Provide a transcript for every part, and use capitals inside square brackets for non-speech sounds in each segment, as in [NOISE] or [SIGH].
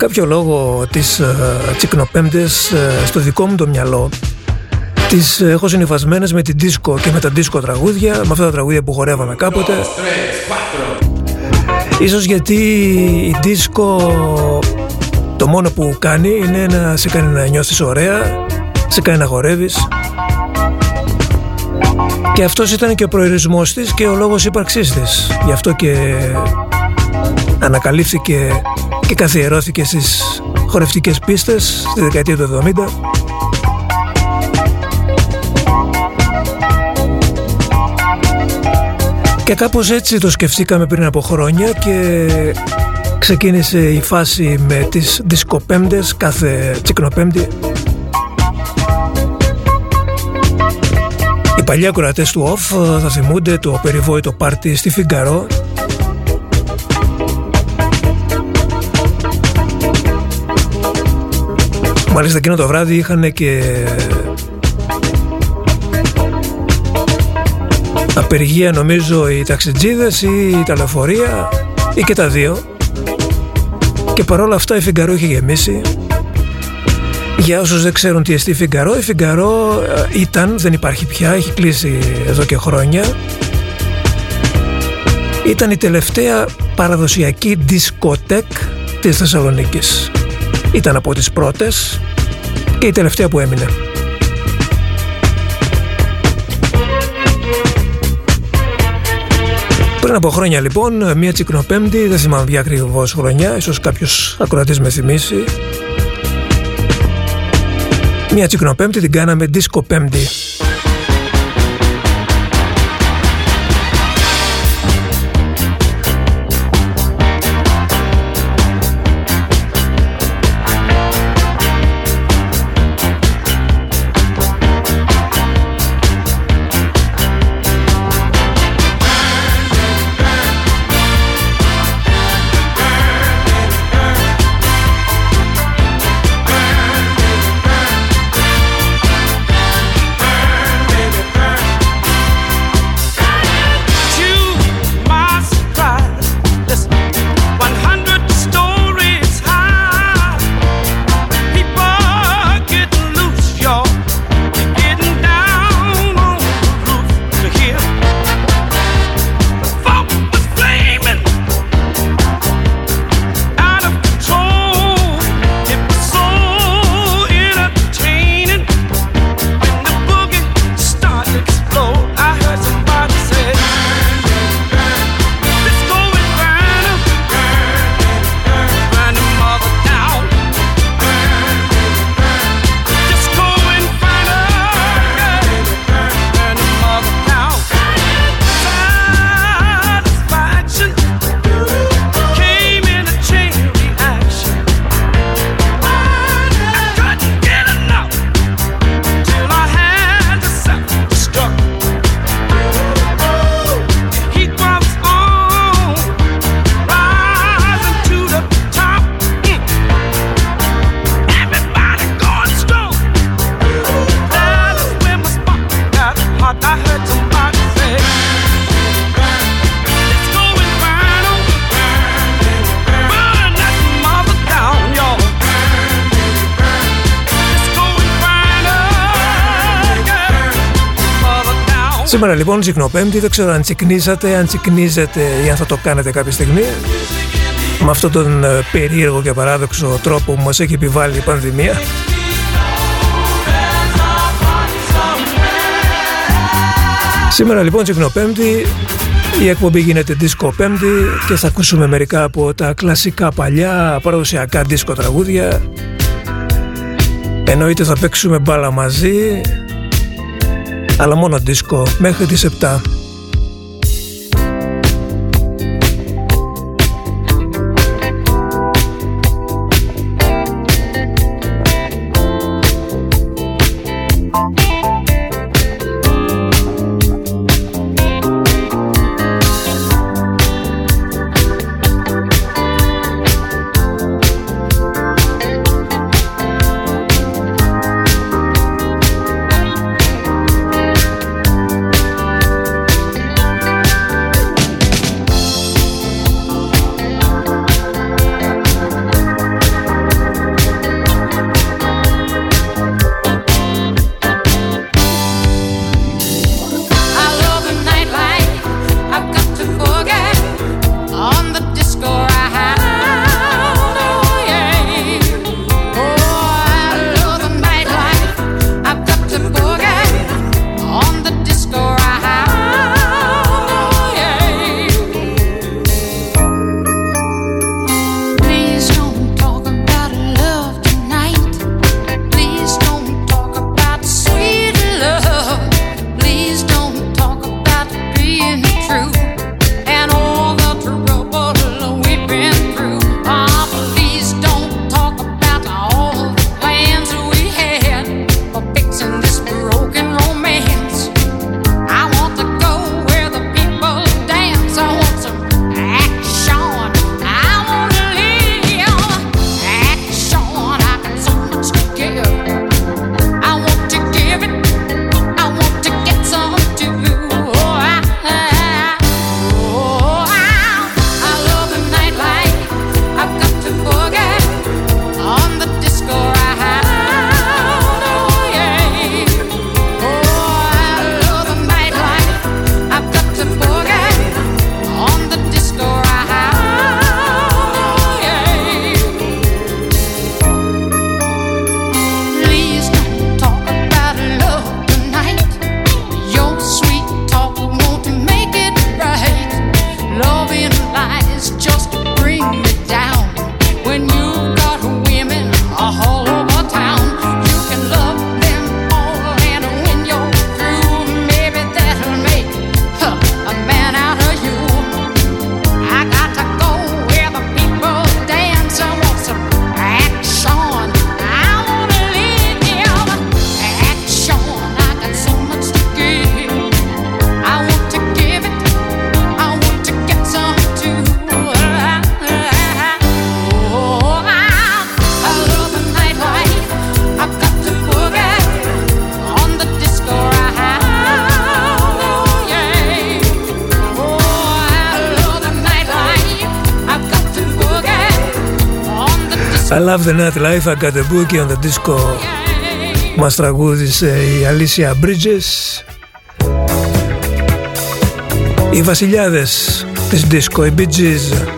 Για κάποιο λόγο τις ε, τσικνοπέμπτες ε, στο δικό μου το μυαλό τις έχω συνειφασμένες με την δίσκο και με τα δίσκο τραγούδια, με αυτά τα τραγούδια που χορεύαμε κάποτε. Ίσως γιατί η δίσκο το μόνο που κάνει είναι να σε κάνει να νιώθεις ωραία, σε κάνει να χορεύεις. Και αυτός ήταν και ο προορισμός της και ο λόγος ύπαρξής της. Γι' αυτό και ανακαλύφθηκε και καθιερώθηκε στις χορευτικές πίστες στη δεκαετία του 70 και κάπως έτσι το σκεφτήκαμε πριν από χρόνια και ξεκίνησε η φάση με τις δισκοπέμπτες κάθε τσικνοπέμπτη. Οι παλιοί ακροατές του OFF θα θυμούνται το περιβόητο πάρτι στη Φιγκαρό Μάλιστα εκείνο το βράδυ είχαν και απεργία νομίζω οι ταξιτζίδες ή η λεωφορεία ή και τα δύο. Και παρόλα αυτά η Φιγκαρό είχε γεμίσει. Για όσους δεν ξέρουν τι εστί Φιγκαρό η Φιγκαρό ε, ήταν, δεν υπάρχει πια, έχει κλείσει εδώ και χρόνια. Ήταν η τελευταία παραδοσιακή δισκοτέκ της Θεσσαλονίκης ήταν από τις πρώτες και η τελευταία που έμεινε. Πριν από χρόνια λοιπόν, μία τσικνοπέμπτη, δεν θυμάμαι ποια ακριβώς χρονιά, ίσως κάποιος ακροατής με θυμίσει. Μία τσικνοπέμπτη την κάναμε δίσκο πέμπτη. Λοιπόν Τσικνοπέμπτη, δεν ξέρω αν τσικνίζατε, αν τσικνίζετε ή αν θα το κάνετε κάποια στιγμή. Με αυτόν τον ε, περίεργο και παράδοξο τρόπο που μας έχει επιβάλει η πανδημία. Σήμερα λοιπόν Τσικνοπέμπτη η εκπομπή γίνεται δίσκο πέμπτη και θα ακούσουμε μερικά από τα κλασικά παλιά παραδοσιακά δίσκο τραγούδια. Εννοείται θα παίξουμε μπάλα μαζί αλλά μόνο δίσκο μέχρι τις 7. Love the nightlife, I got the boogie on the disco Μας τραγούδισε η Αλήσια Bridges Οι βασιλιάδες της disco, οι Bee Gees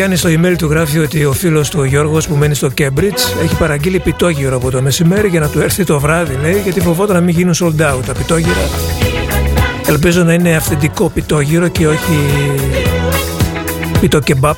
Γιάννη στο email του γράφει ότι ο φίλος του ο Γιώργος που μένει στο Cambridge έχει παραγγείλει πιτόγυρο από το μεσημέρι για να του έρθει το βράδυ λέει γιατί φοβόταν να μην γίνουν sold out τα πιτόγυρα. Ελπίζω να είναι αυθεντικό πιτόγυρο και όχι πιτοκεμπάπ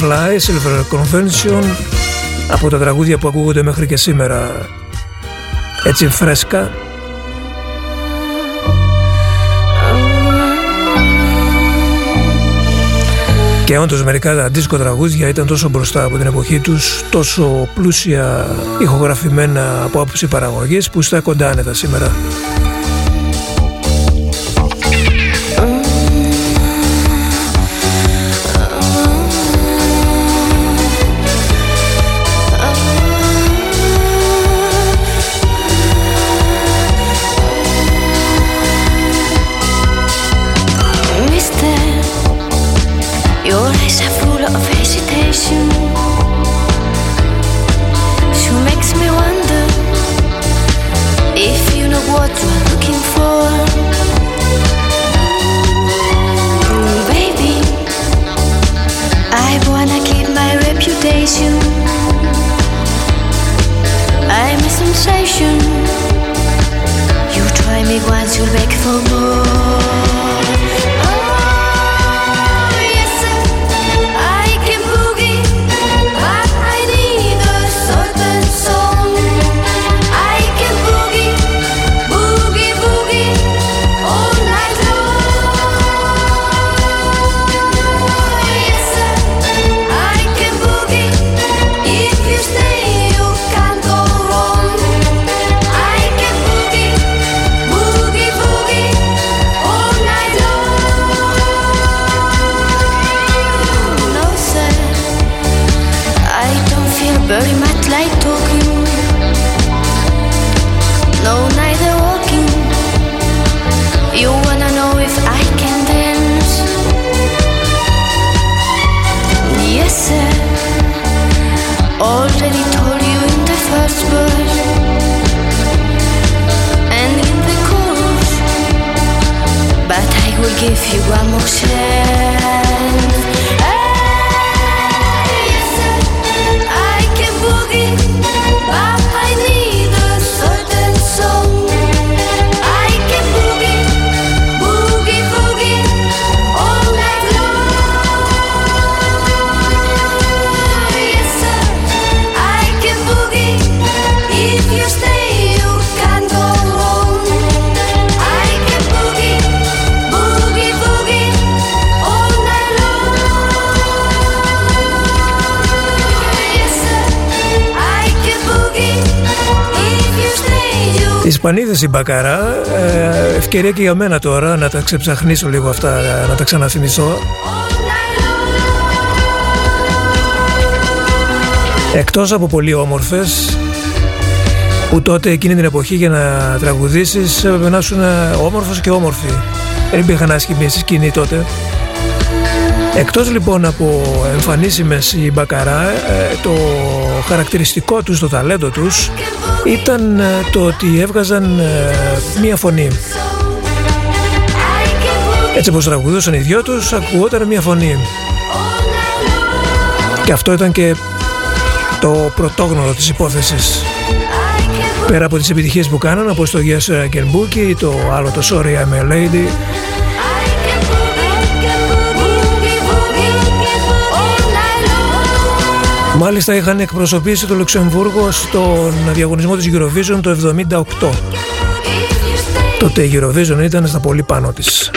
Fly Robin Fly, Silver Convention από τα τραγούδια που ακούγονται μέχρι και σήμερα έτσι φρέσκα Και όντως μερικά τα δίσκο τραγούδια ήταν τόσο μπροστά από την εποχή τους, τόσο πλούσια ηχογραφημένα από άποψη παραγωγής που στα κοντά άνετα σήμερα. Ισπανίδες η Μπακαρά, ε, ευκαιρία και για μένα τώρα να τα ξεψαχνίσω λίγο αυτά, να τα ξαναθυμηθώ. Εκτός από πολύ όμορφες, που τότε εκείνη την εποχή για να τραγουδήσεις έπρεπε να ήσουν όμορφος και όμορφη. Δεν υπήρχαν άσχημοι στη σκηνή τότε. Εκτός λοιπόν από εμφανίσιμες η Μπακαρά, ε, το χαρακτηριστικό τους, το ταλέντο τους ήταν ε, το ότι έβγαζαν ε, μία φωνή. Έτσι όπως τραγουδούσαν οι δυο τους, ακουγόταν μία φωνή. Και αυτό ήταν και το πρωτόγνωρο της υπόθεσης. Πέρα από τις επιτυχίες που κάναν, όπως το Yes I Can Bookie, το άλλο το Sorry I'm a Lady, Μάλιστα είχαν εκπροσωπήσει το Λουξεμβούργο στον διαγωνισμό της Eurovision το 1978. Τότε η Eurovision ήταν στα πολύ πάνω της.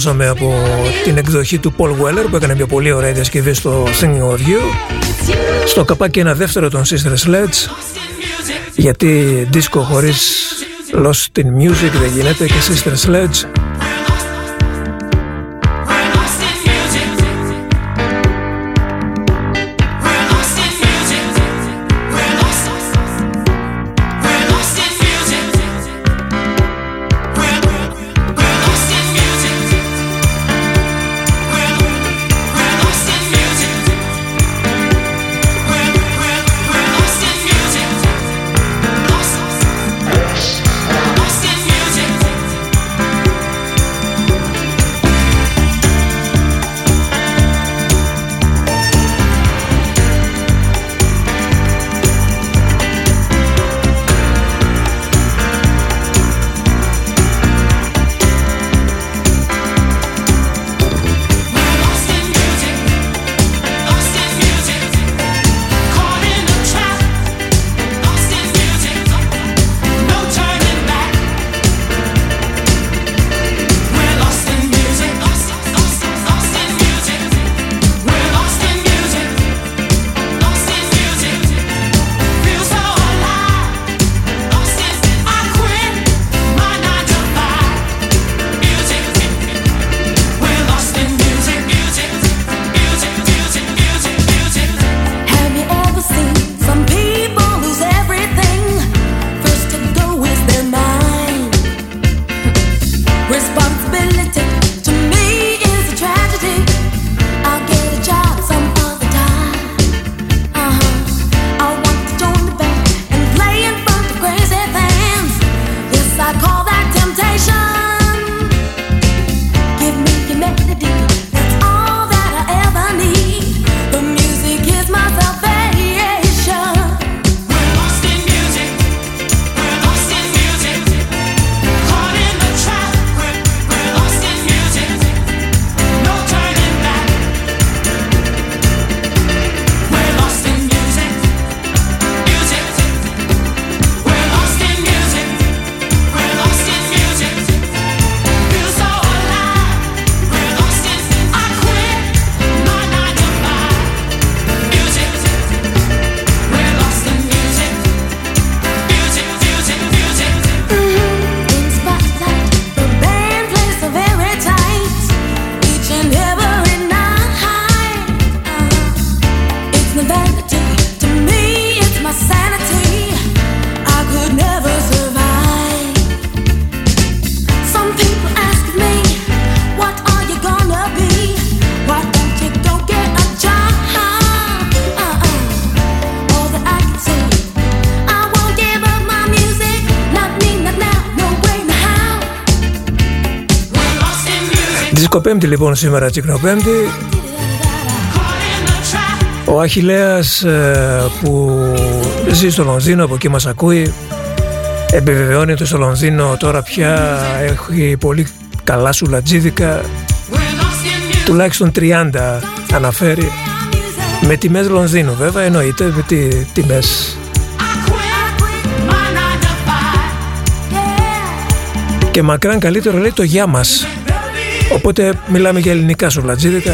Προάλλες το μεταδώσαμε από την εκδοχή του Paul Weller που έκανε μια πολύ ωραία διασκευή στο Thinking of You στο καπάκι ένα δεύτερο των Sister Sledge γιατί δίσκο χωρίς Lost in Music δεν γίνεται και Sister Sledge Πέμπτη λοιπόν σήμερα Τσικνοπέμπτη Ο Αχιλέας ε, που ζει στο Λονδίνο από εκεί μας ακούει επιβεβαιώνει ότι στο Λονδίνο τώρα πια έχει πολύ καλά σουλατζίδικα. Τουλάχιστον 30 αναφέρει. Με τιμές Λονδίνου βέβαια εννοείται με τι τιμές. Και μακράν καλύτερο λέει το γεια μας Οπότε μιλάμε για ελληνικά σουβλατζίδικα.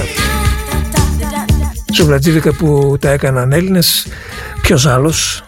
Σουβλατζίδικα που τα έκαναν Έλληνες. Ποιος άλλος;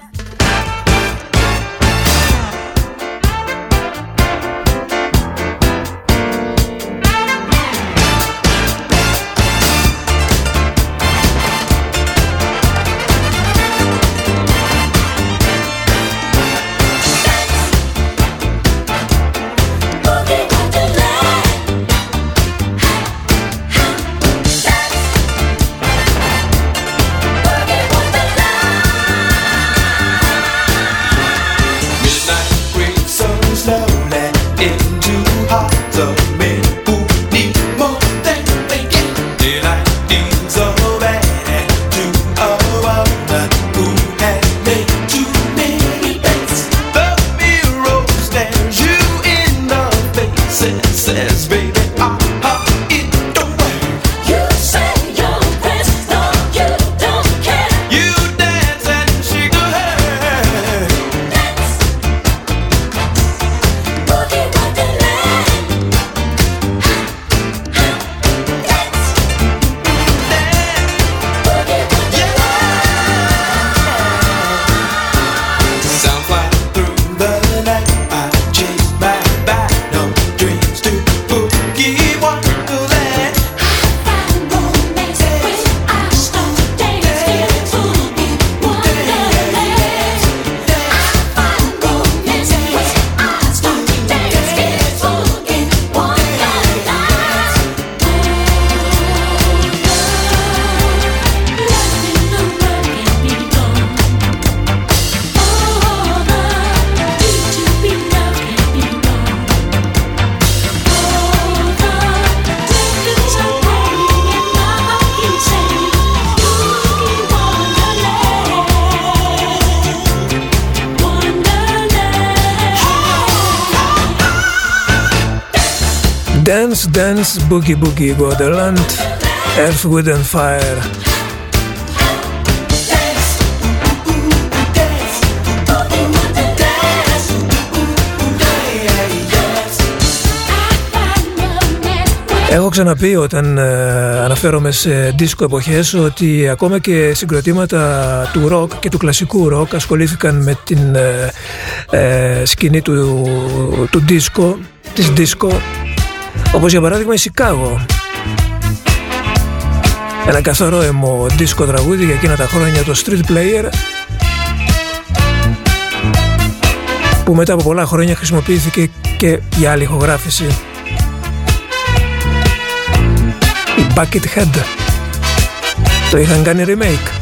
Dance, boogie, boogie, Wonderland, Earth, Wind and Fire. Έχω ξαναπεί όταν ε, αναφέρομαι σε δίσκο εποχές ότι ακόμα και συγκροτήματα του ροκ και του κλασικού ροκ ασχολήθηκαν με την ε, ε, σκηνή του, του δίσκο, της δίσκο όπως για παράδειγμα η Σικάγο ένα καθαρό αιμο δίσκο τραγούδι για εκείνα τα χρόνια το Street Player που μετά από πολλά χρόνια χρησιμοποιήθηκε και για άλλη ηχογράφηση. Η Buckethead. Το είχαν κάνει remake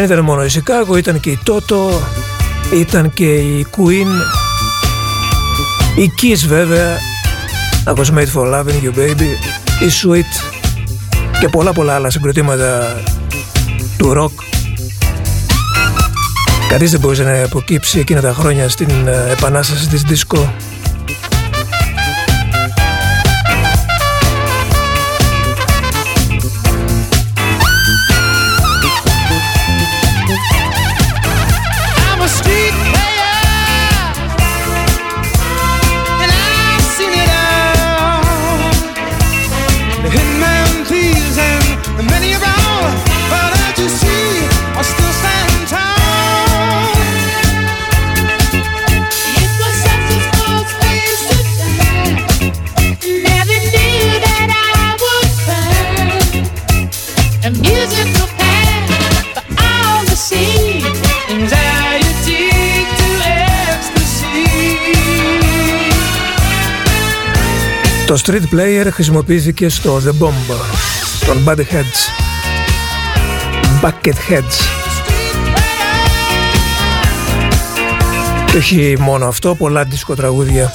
Δεν ήταν μόνο η Σικάγο, ήταν και η Τότο, ήταν και η Queen, η Kiss βέβαια, I was made for loving you baby, η Sweet και πολλά πολλά άλλα συγκροτήματα του rock. Κανείς δεν μπορούσε να αποκύψει εκείνα τα χρόνια στην ε, επανάσταση της disco. Street Player χρησιμοποιήθηκε στο The Bomb των Bad Heads Bucket Heads και όχι μόνο αυτό, πολλά δισκοτραγούδια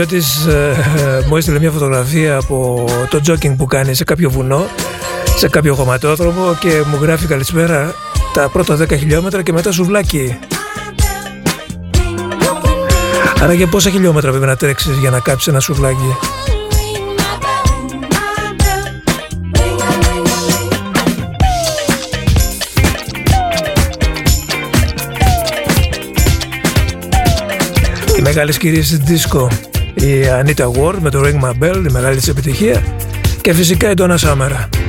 Παναγιώτης ε, μου έστειλε μια φωτογραφία από το τζόκινγκ που κάνει σε κάποιο βουνό, σε κάποιο χωματόδρομο και μου γράφει καλησπέρα τα πρώτα 10 χιλιόμετρα και μετά σουβλάκι. Άρα για πόσα χιλιόμετρα πρέπει να τρέξεις για να κάψεις ένα σουβλάκι; Η μεγάλη κυρία της δίσκο η Anita Ward με το Ring My Bell, η μεγάλη της επιτυχία και φυσικά η Donna Summer.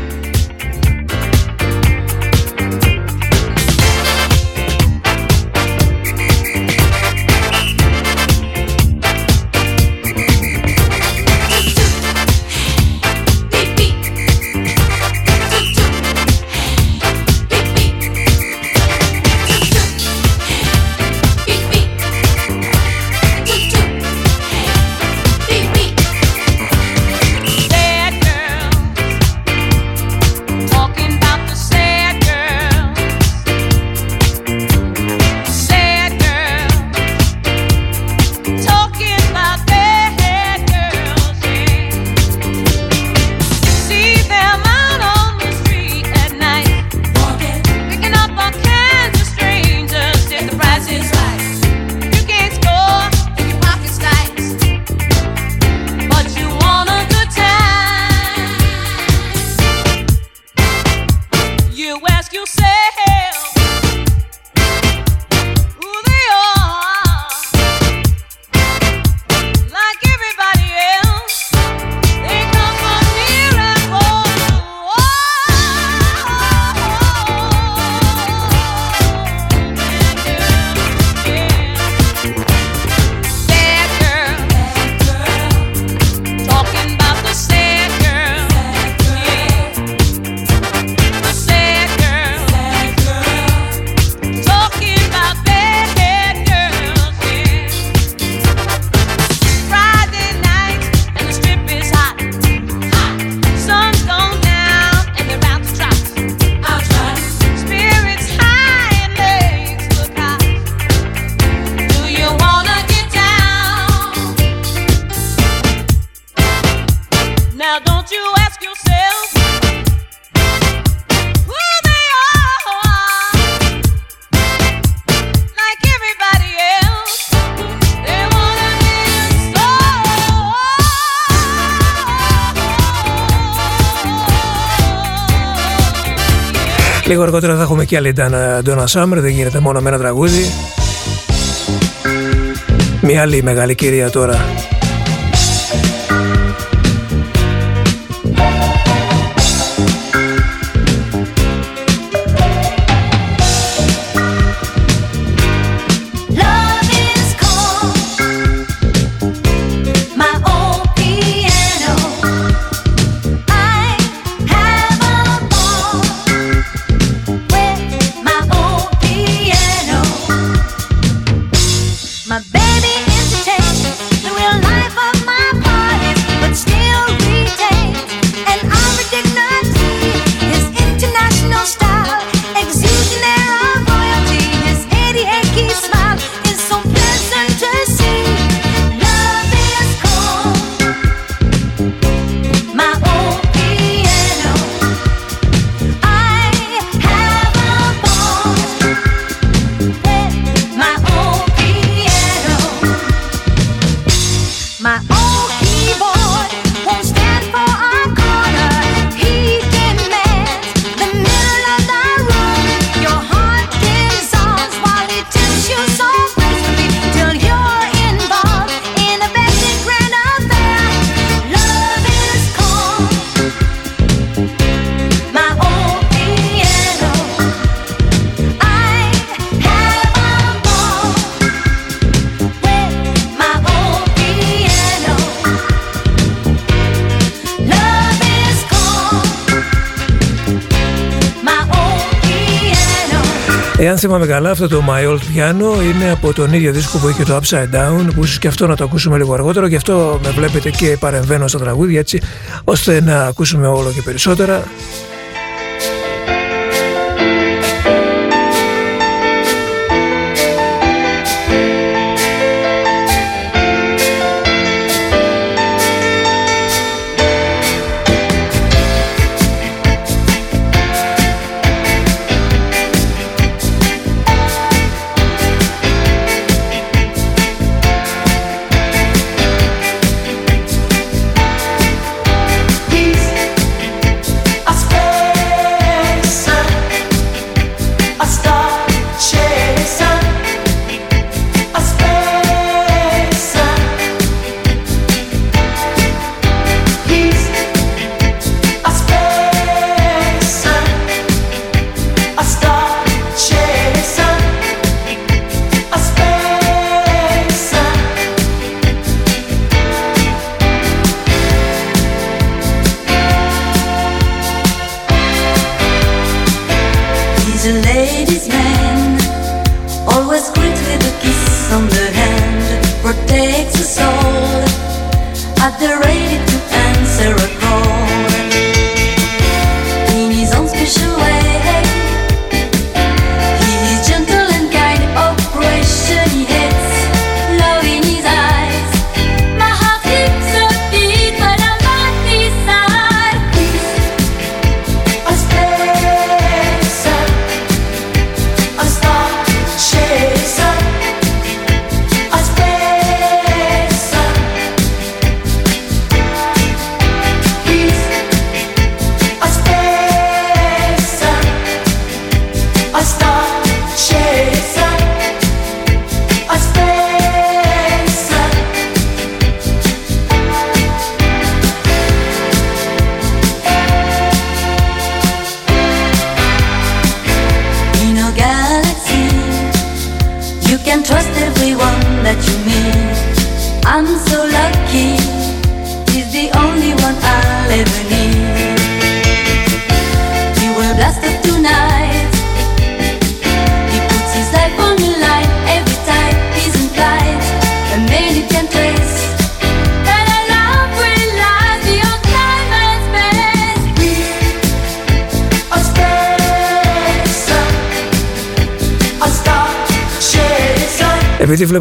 Αργότερα θα έχουμε και άλλη Ντόνα Σάμερ, δεν γίνεται μόνο με ένα τραγούδι. Μια άλλη μεγάλη κυρία τώρα Εάν θυμάμαι καλά, αυτό το My Old Piano είναι από τον ίδιο δίσκο που είχε το Upside Down, που ίσως και αυτό να το ακούσουμε λίγο αργότερο, γι' αυτό με βλέπετε και παρεμβαίνω στα τραγούδια έτσι, ώστε να ακούσουμε όλο και περισσότερα.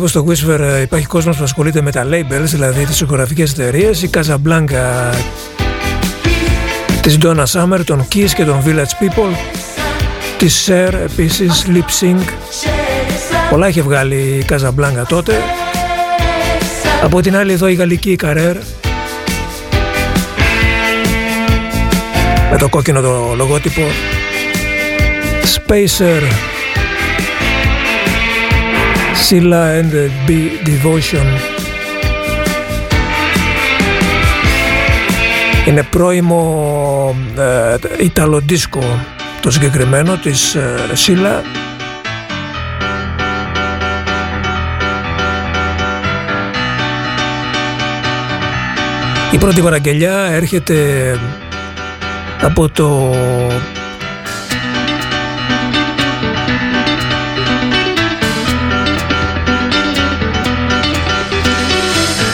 Βλέπω στο Whisper ε, υπάρχει κόσμος που ασχολείται με τα labels, δηλαδή τις οικογραφικές εταιρείες, η Casablanca της Donna Summer, των Kiss και των Village People, της Cher επίσης, Lip Sync. Πολλά είχε βγάλει η Casablanca τότε. Από την άλλη εδώ η γαλλική Carrère με το κόκκινο το λογότυπο Spacer Scylla and the Bee Devotion. Είναι πρώιμο ε, Ιταλοντίσκο το συγκεκριμένο της ε, Σίλα Η πρώτη παραγγελιά έρχεται από το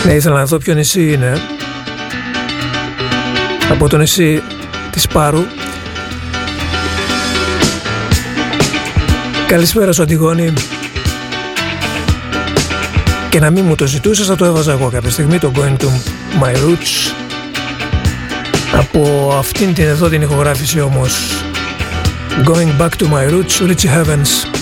Ναι, ήθελα να δω ποιο νησί είναι. Από το νησί της Πάρου. Καλησπέρα σου Αντιγόνη. Και να μην μου το ζητούσες θα το έβαζα εγώ κάποια στιγμή το Going to My Roots από αυτήν την εδώ την ηχογράφηση όμως Going Back to My Roots, Richie Heavens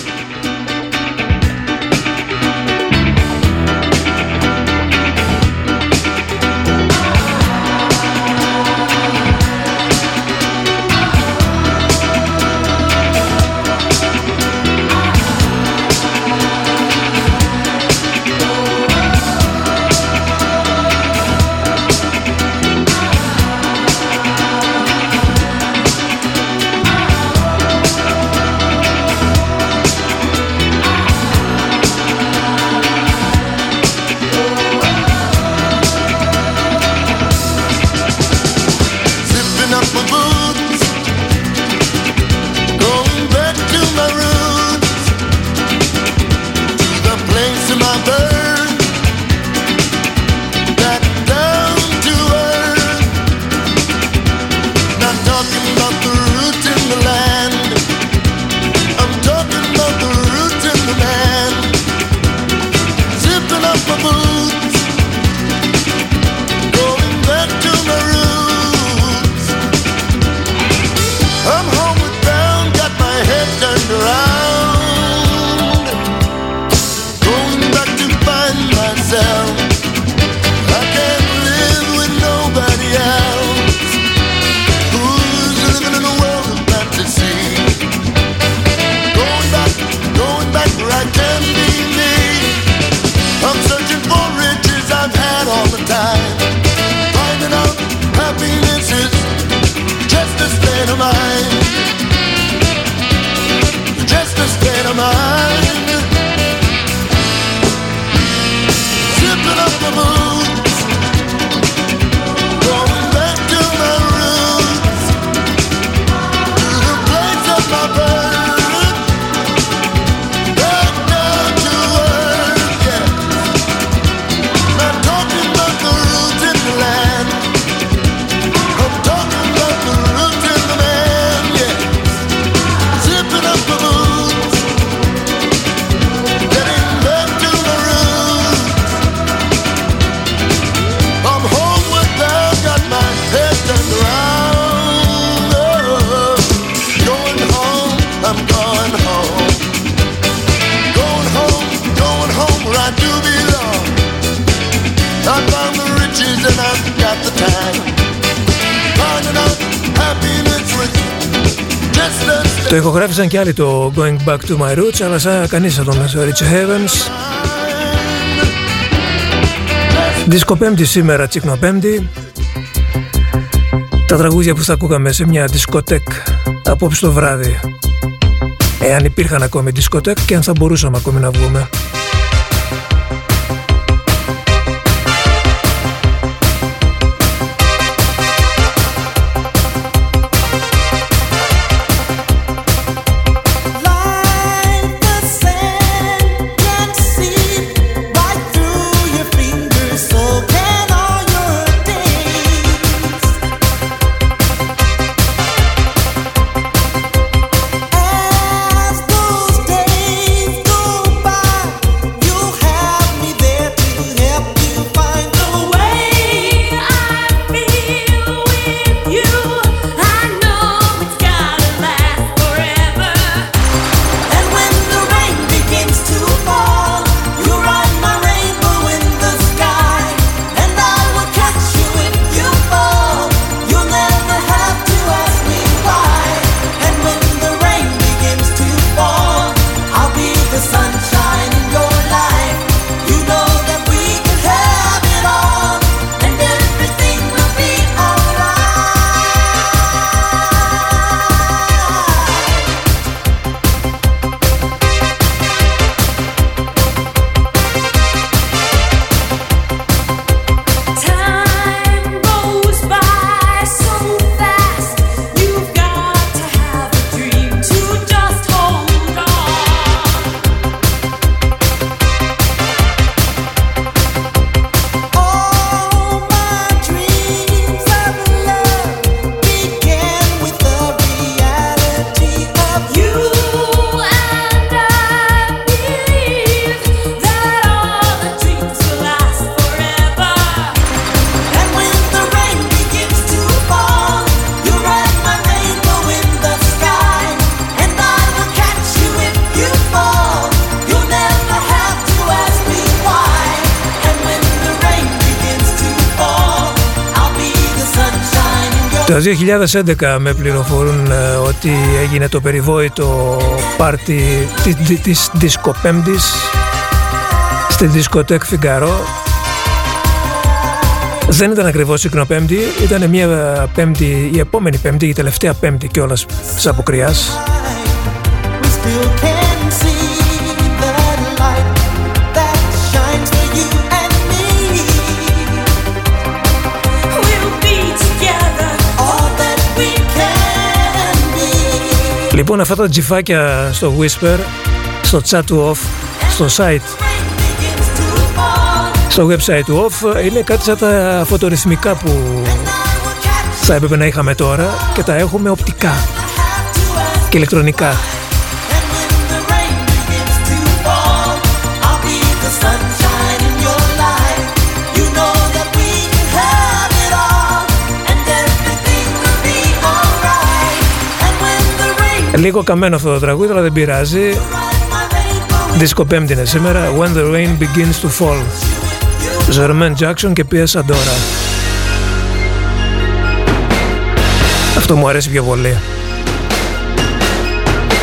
ηχογράφησαν και άλλοι το Going Back to My Roots αλλά σαν κανείς από τον Rich Heavens Δίσκο πέμπτη σήμερα, τσίκνο πέμπτη. Τα τραγούδια που θα ακούγαμε σε μια δισκοτέκ απόψε το βράδυ. Εάν υπήρχαν ακόμη δισκοτέκ και αν θα μπορούσαμε ακόμη να βγούμε 2011 με πληροφορούν ε, ότι έγινε το περιβόητο πάρτι της δισκοπέμπτης στη δισκοτέκ Φιγκαρό δεν ήταν ακριβώς πέμπτη, ήταν μια πέμπτη, η επόμενη πέμπτη, η τελευταία πέμπτη κιόλας της αποκριάς. Λοιπόν αυτά τα τζιφάκια στο Whisper, στο chat του Off, στο site, στο website του Off είναι κάτι σαν τα φωτορυθμικά που θα έπρεπε να είχαμε τώρα και τα έχουμε οπτικά και ηλεκτρονικά. Λίγο καμένο αυτό το τραγούδι, αλλά δεν πειράζει. Δίσκο πέμπτη είναι σήμερα. When the rain begins to fall. Ζερμέν Jackson και Pia Sandora. Αυτό μου αρέσει πιο πολύ.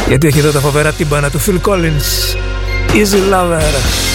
Γιατί έχει εδώ τα φοβερά τύμπανα του Phil Collins. Easy Lover.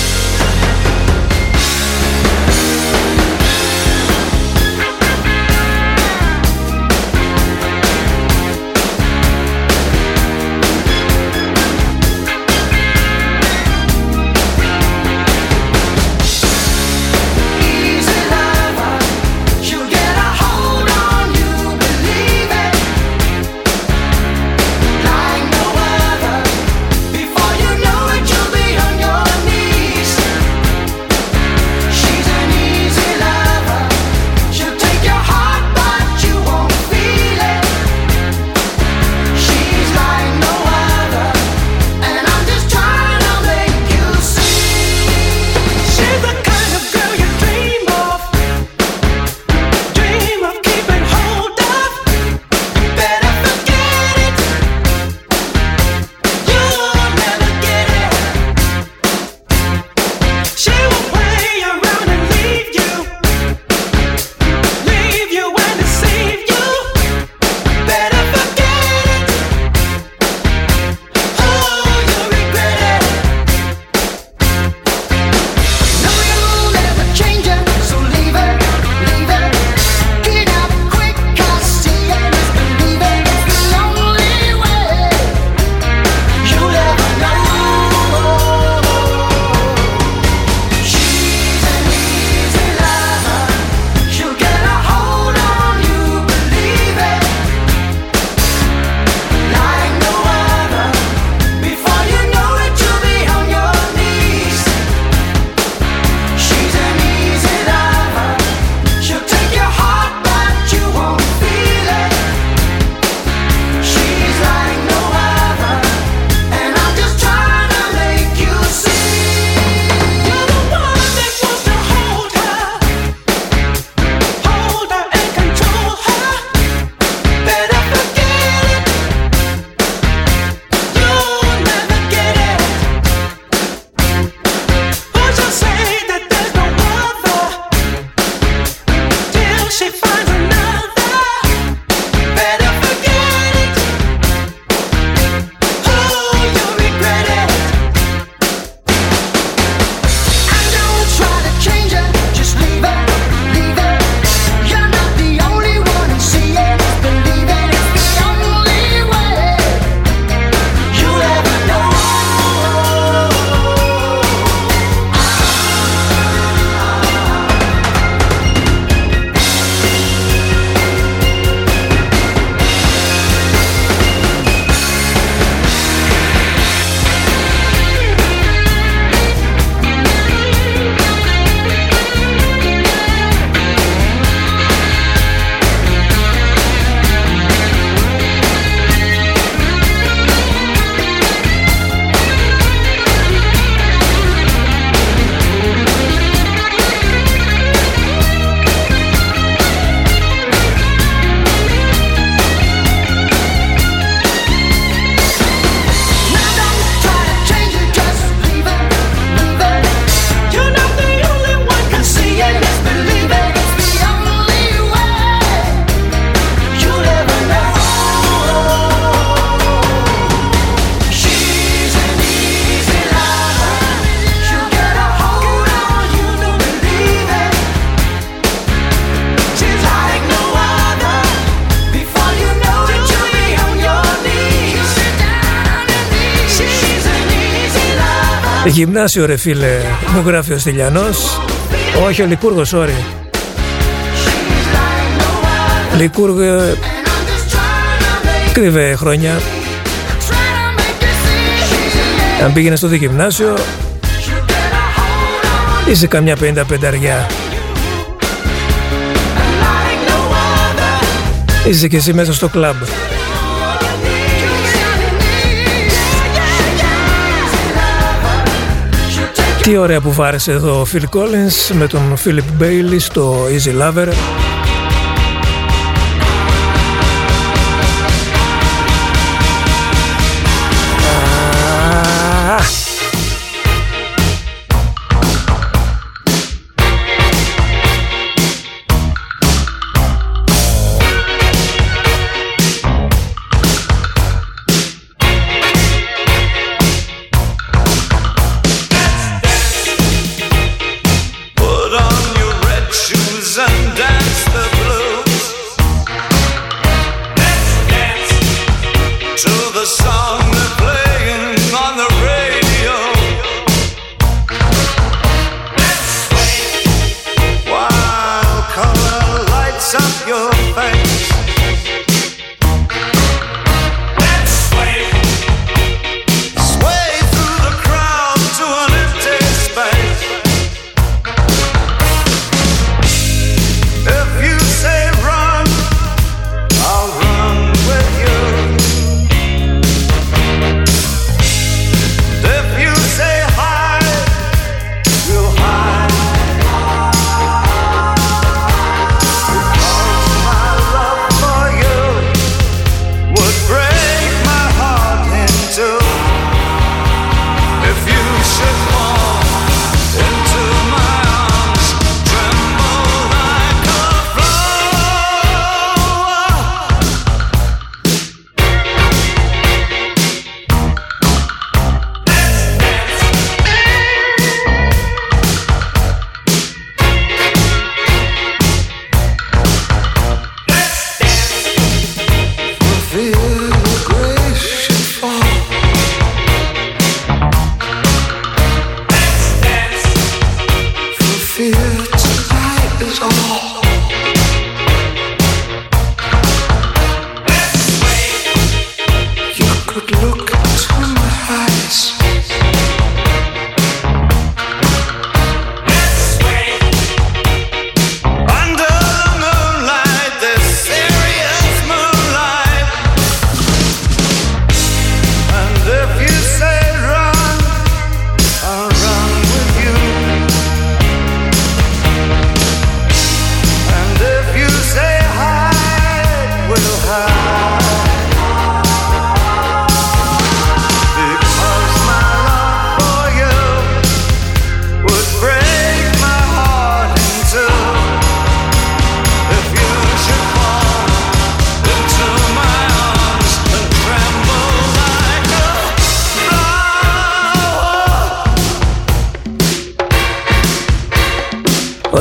Γυμνάσιο ρε φίλε, μου γράφει ο Στυλιανός. Όχι, ο Λικούργος, sorry. Λικούργο, κρύβε χρόνια. Αν πήγαινες στο διγυμνάσιο, είσαι καμιά πέντα πενταριά. Είσαι και εσύ μέσα στο κλαμπ. Τι ωραία που βάρεσε εδώ ο Phil Collins με τον Philip Bailey στο Easy Lover.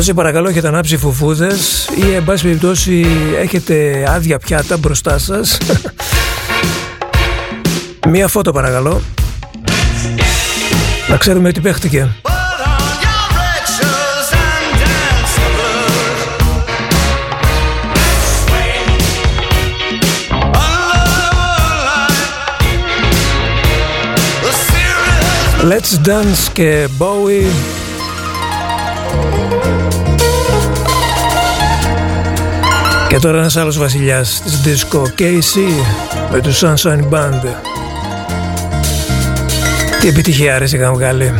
Όσοι παρακαλώ έχετε ανάψει φουφούδες ή εν πάση περιπτώσει έχετε άδεια πιάτα μπροστά σας. [LAUGHS] Μία φώτο παρακαλώ. Να ξέρουμε τι παίχτηκε. Let's Dance και Bowie τώρα ένας άλλος βασιλιάς της disco Casey με τους Sunshine Band. Τι επιτυχία είχαν βγάλει.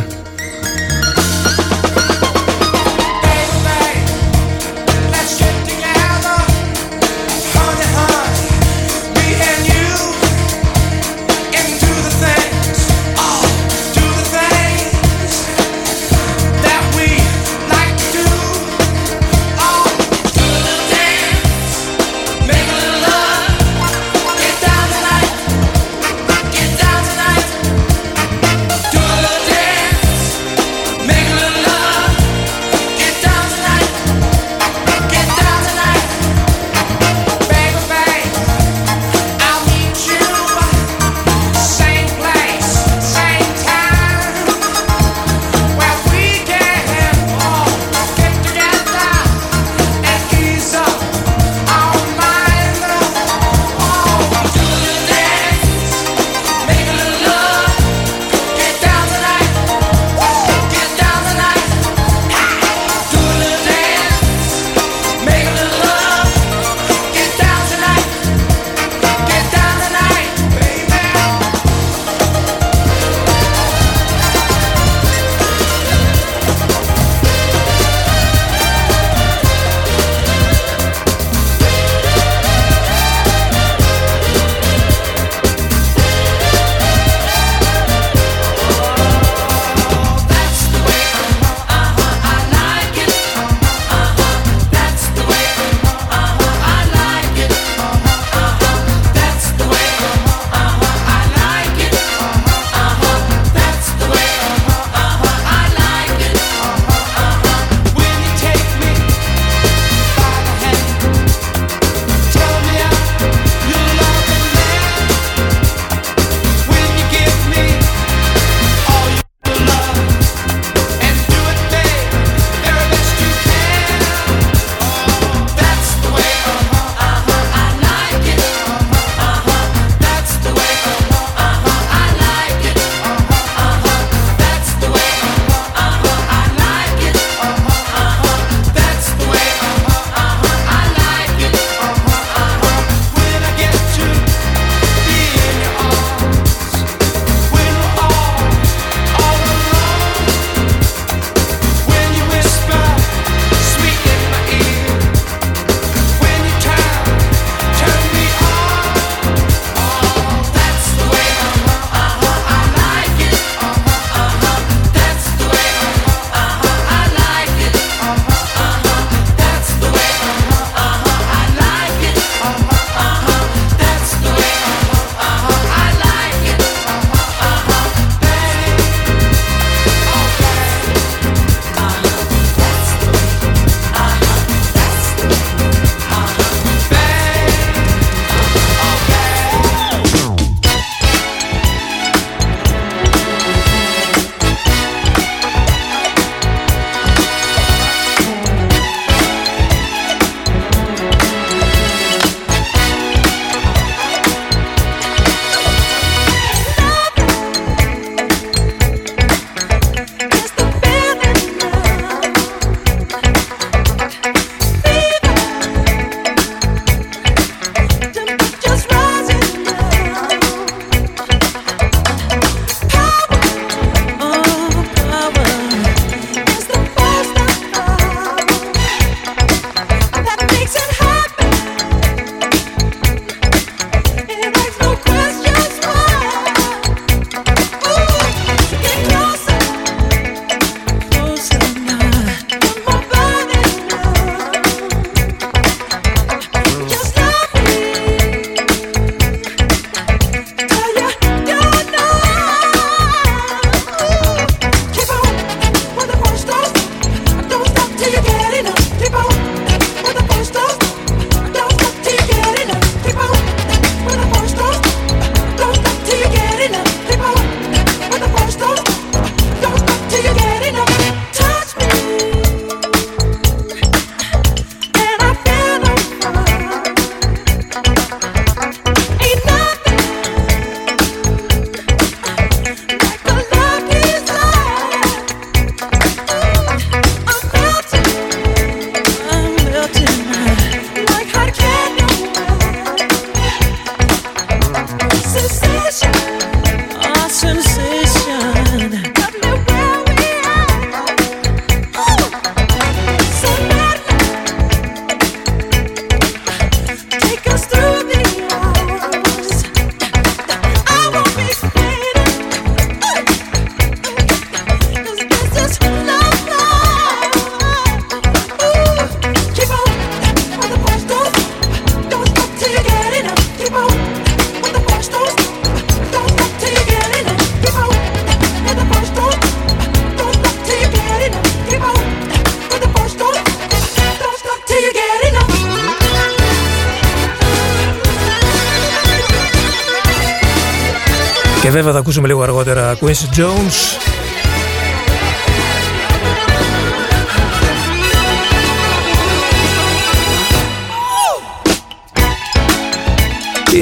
Ακούσουμε λίγο αργότερα. Quincy Jones.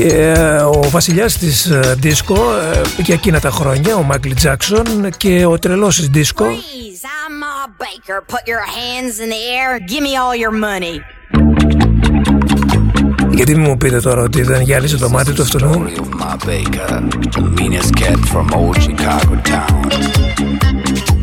Ε, ο βασιλιάς της δίσκο ε, για εκείνα τα χρόνια, ο Μάικλ Τζάκσον και ο τρελός της δίσκο γιατί μην μου πείτε τώρα ότι δεν γυάλισε το μάτι του αυτού Λοιπόν, πρέπει να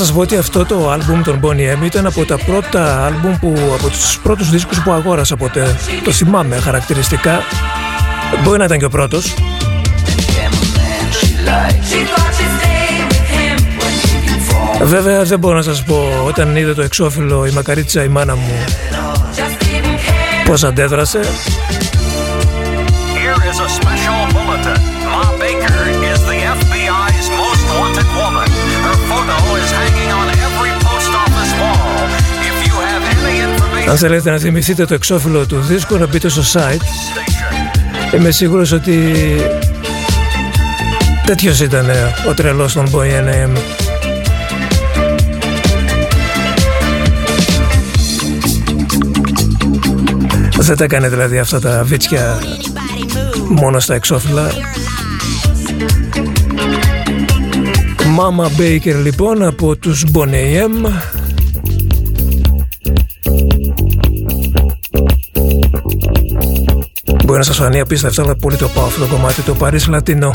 σας πω ότι αυτό το άλμπουμ των Boney M ήταν από τα πρώτα άλμπουμ που, από τους πρώτους δίσκους που αγόρασα ποτέ. Το θυμάμαι χαρακτηριστικά. Μπορεί να ήταν και ο πρώτος. Βέβαια δεν μπορώ να σας πω όταν είδε το εξώφυλλο η μακαρίτσα η μάνα μου πώς αντέδρασε Αν θέλετε να θυμηθείτε το εξώφυλλο του δίσκου να μπείτε στο site. Είμαι σίγουρος ότι τέτοιος ήταν ο τρελός των Boy NM Δεν τα έκανε δηλαδή αυτά τα βίτσια μόνο στα εξώφυλλα. Mama Baker λοιπόν από τους Boney M Μπορεί να σας φανεί απίστευτα αλλά πολύ το πάω αυτό το κομμάτι το Paris Latino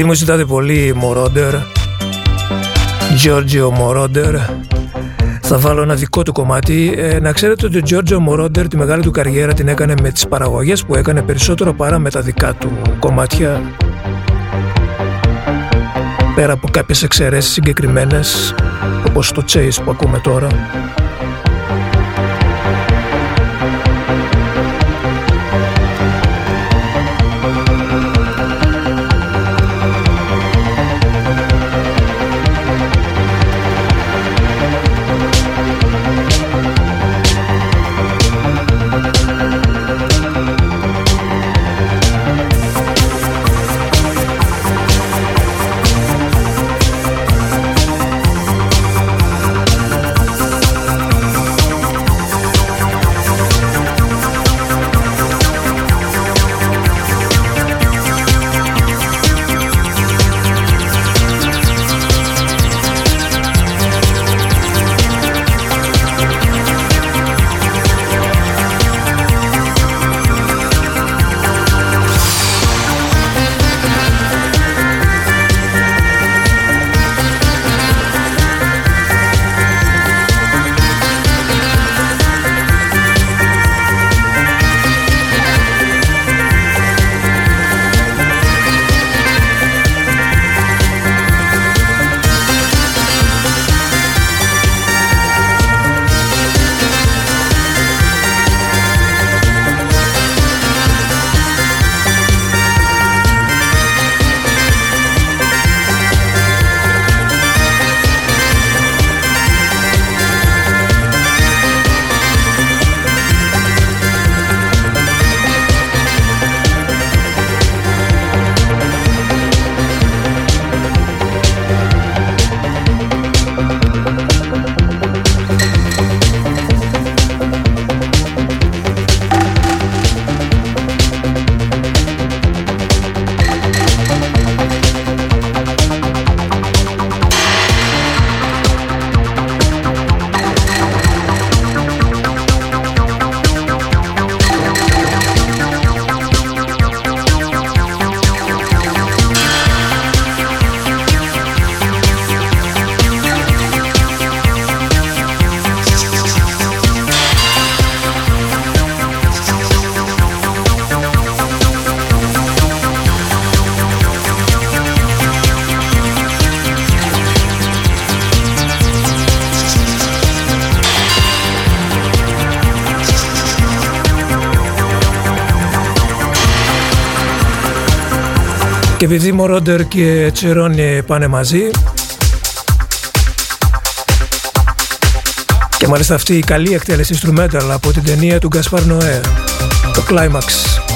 επειδή μου ζητάτε πολύ Μορόντερ, Giorgio Μορόντερ, θα βάλω ένα δικό του κομμάτι. Ε, να ξέρετε ότι ο Giorgio Μορόντερ τη μεγάλη του καριέρα την έκανε με τις παραγωγές που έκανε περισσότερο παρά με τα δικά του κομμάτια. Πέρα από κάποιες εξαιρέσεις συγκεκριμένες, όπως το Chase που ακούμε τώρα. Επειδή Μορόντερ και Τσερόνι πάνε μαζί και μάλιστα αυτή η καλή εκτέλεση instrumental από την ταινία του Γκασπάρ Νοέ, το Climax.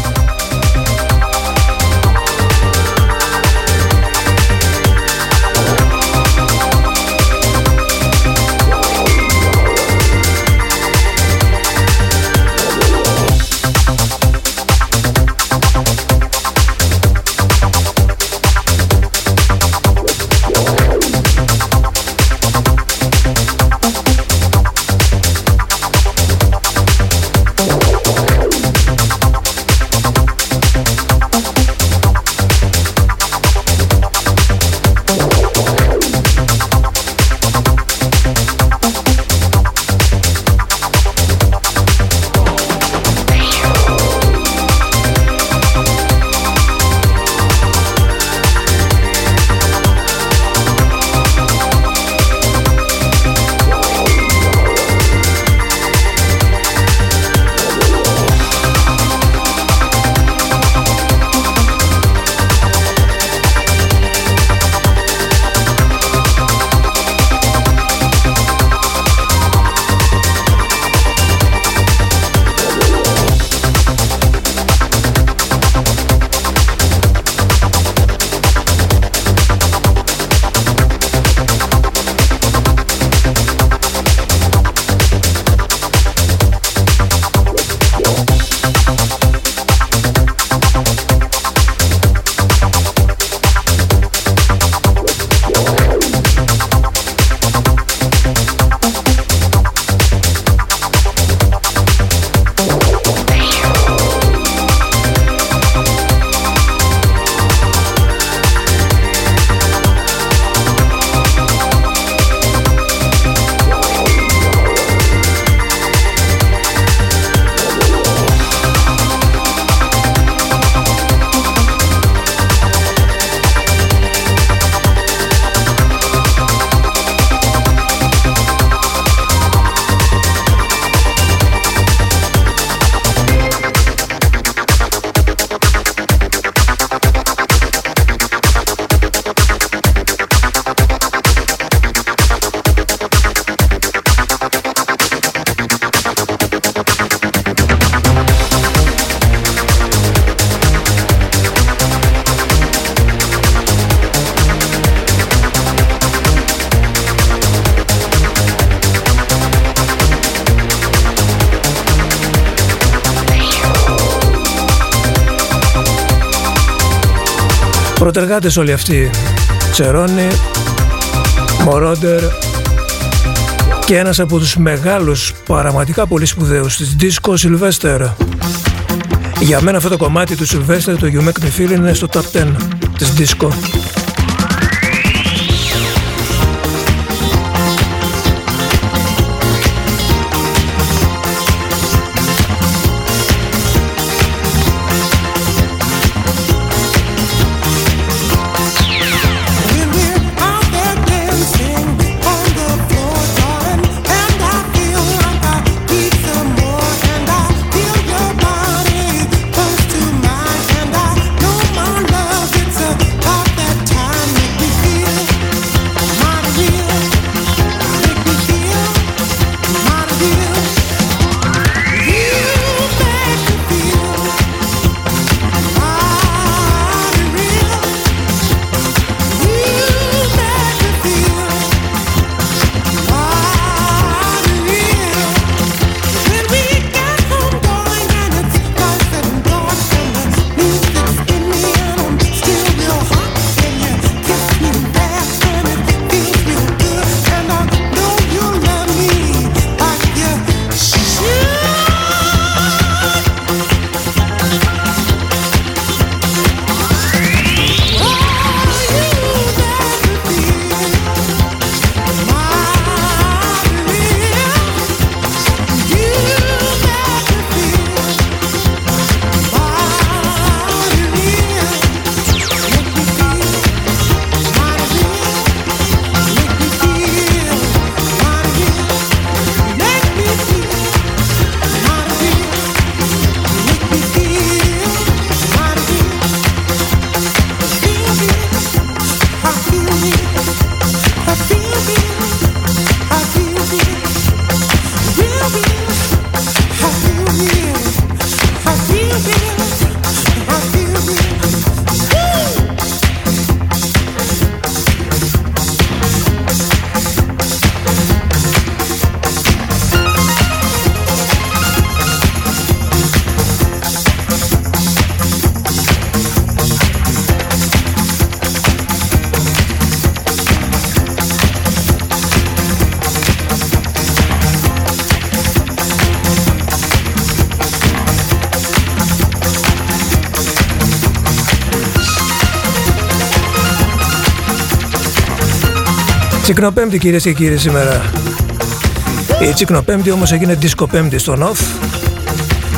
Πρωτεργάτες όλοι αυτοί. Τσερόνι, Μορόντερ και ένας από τους μεγάλους πραγματικά πολύ σπουδαίους της Disco Sylvester. Για μένα αυτό το κομμάτι του Sylvester, το You Make Me Feel, είναι στο top 10 της Disco. Τσικνοπέμπτη κυρίες και κύριοι σήμερα. Η Τσικνοπέμπτη όμως έγινε δισκοπέμπτη στο ΝΟΦ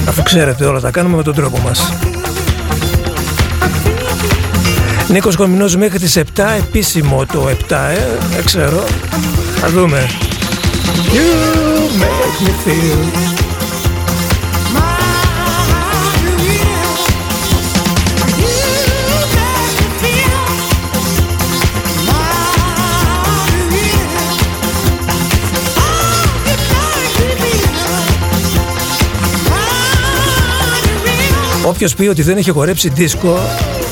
αφού ξέρετε όλα τα κάνουμε με τον τρόπο μας. Νίκος Κομινός μέχρι τις 7 επίσημο το 7 ε, δεν ξέρω. Θα δούμε. You make me feel Όποιος πει ότι δεν έχει χορέψει δίσκο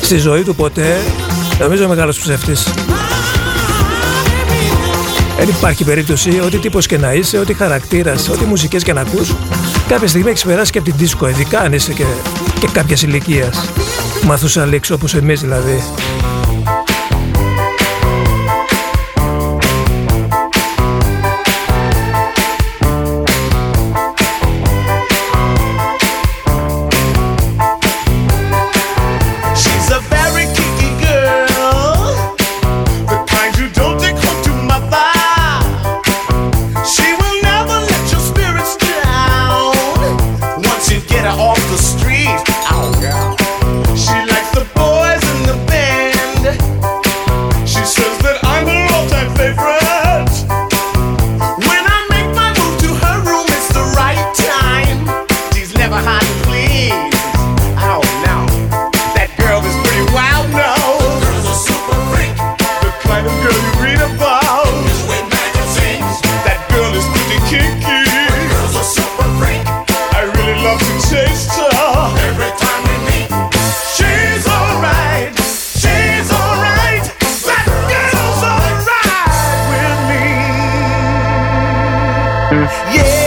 στη ζωή του ποτέ, νομίζω μεγάλος ψεύτης. Δεν υπάρχει περίπτωση ότι τύπος και να είσαι, ότι χαρακτήρας, ότι μουσικές και να ακούς, κάποια στιγμή έχεις περάσει και από την δίσκο, ειδικά αν είσαι και, και κάποιας ηλικίας. Μαθούσα λήξω όπως εμείς δηλαδή. Yeah.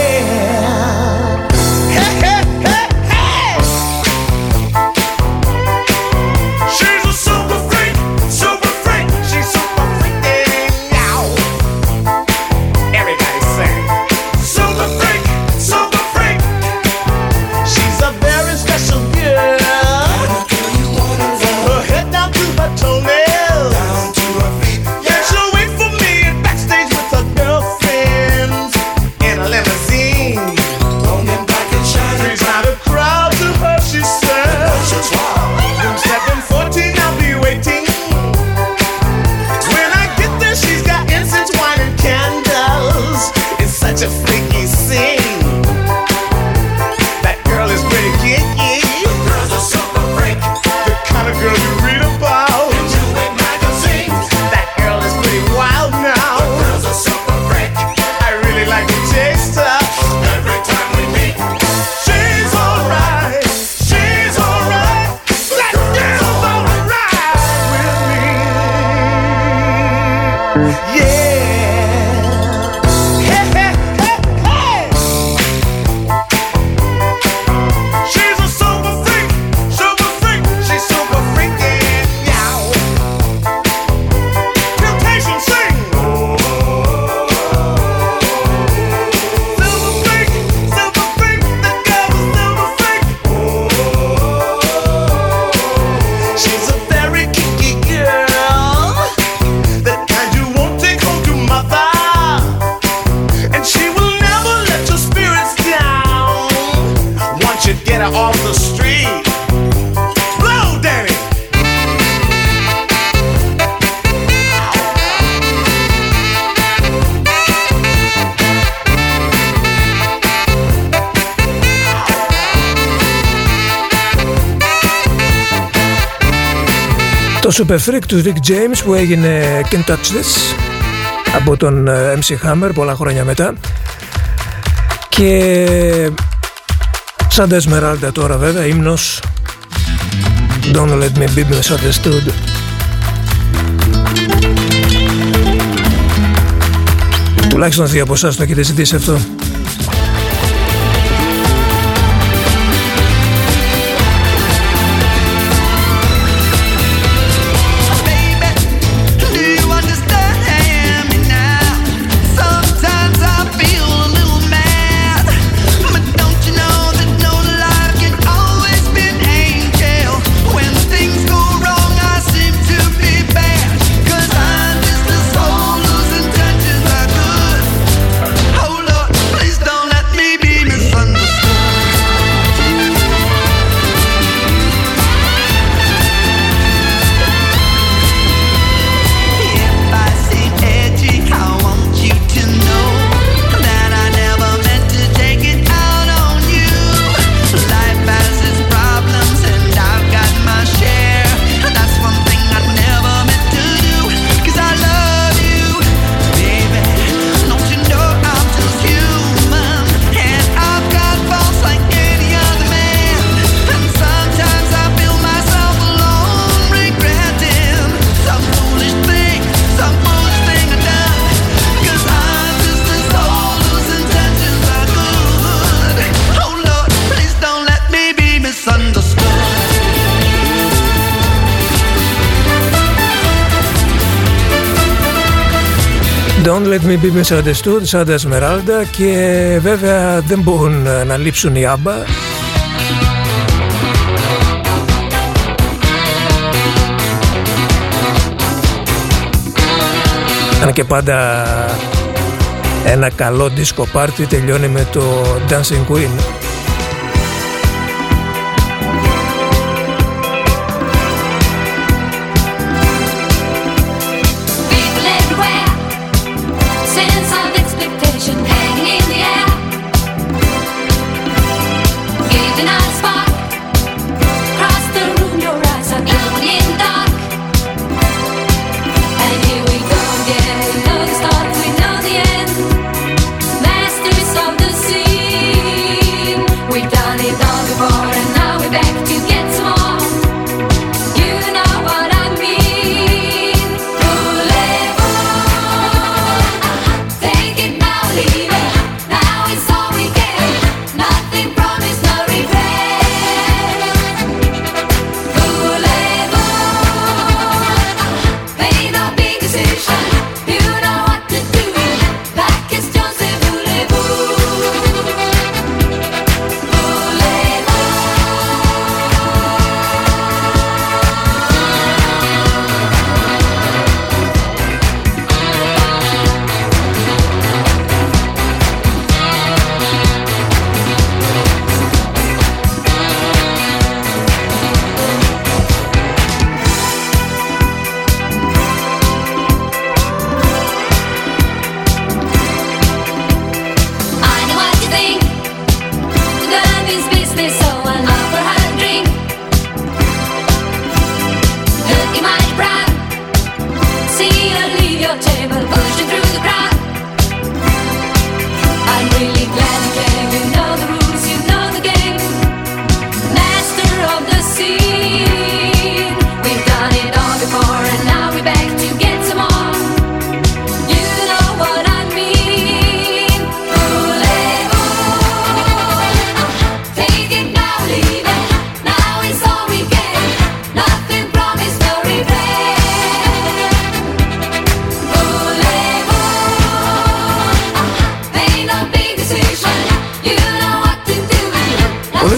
Super Freak του Rick James που έγινε Can't Touch This από τον ε, MC Hammer πολλά χρόνια μετά. Και σαν Esmeralda τώρα βέβαια ύμνος. Don't let me be misunderstood. Τουλάχιστον δύο από εσάς το έχετε ζητήσει αυτό Let Me Be Misunderstood σαν Esmeralda και βέβαια δεν μπορούν να λείψουν οι άμπα. Αν και πάντα ένα καλό disco party τελειώνει με το Dancing Queen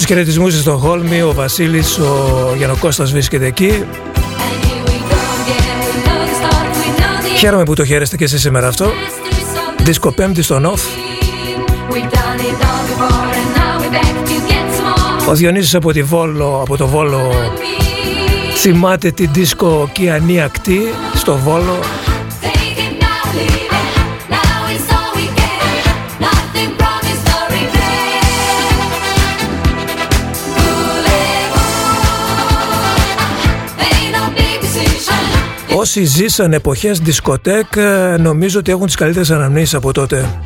χαιρετισμούς στο Χόλμη, ο Βασίλης, ο Γιαννοκώστας βρίσκεται εκεί. Χαίρομαι που το χαίρεστε και εσείς σήμερα αυτό. Δίσκο πέμπτη στο Νοφ. Ο Διονύσης από, τη Βόλο, από το Βόλο θυμάται την δίσκο Κιανή Ακτή στο Βόλο Όσοι ζήσαν εποχές δισκοτέκ ε, νομίζω ότι έχουν τις καλύτερες αναμνήσεις από τότε.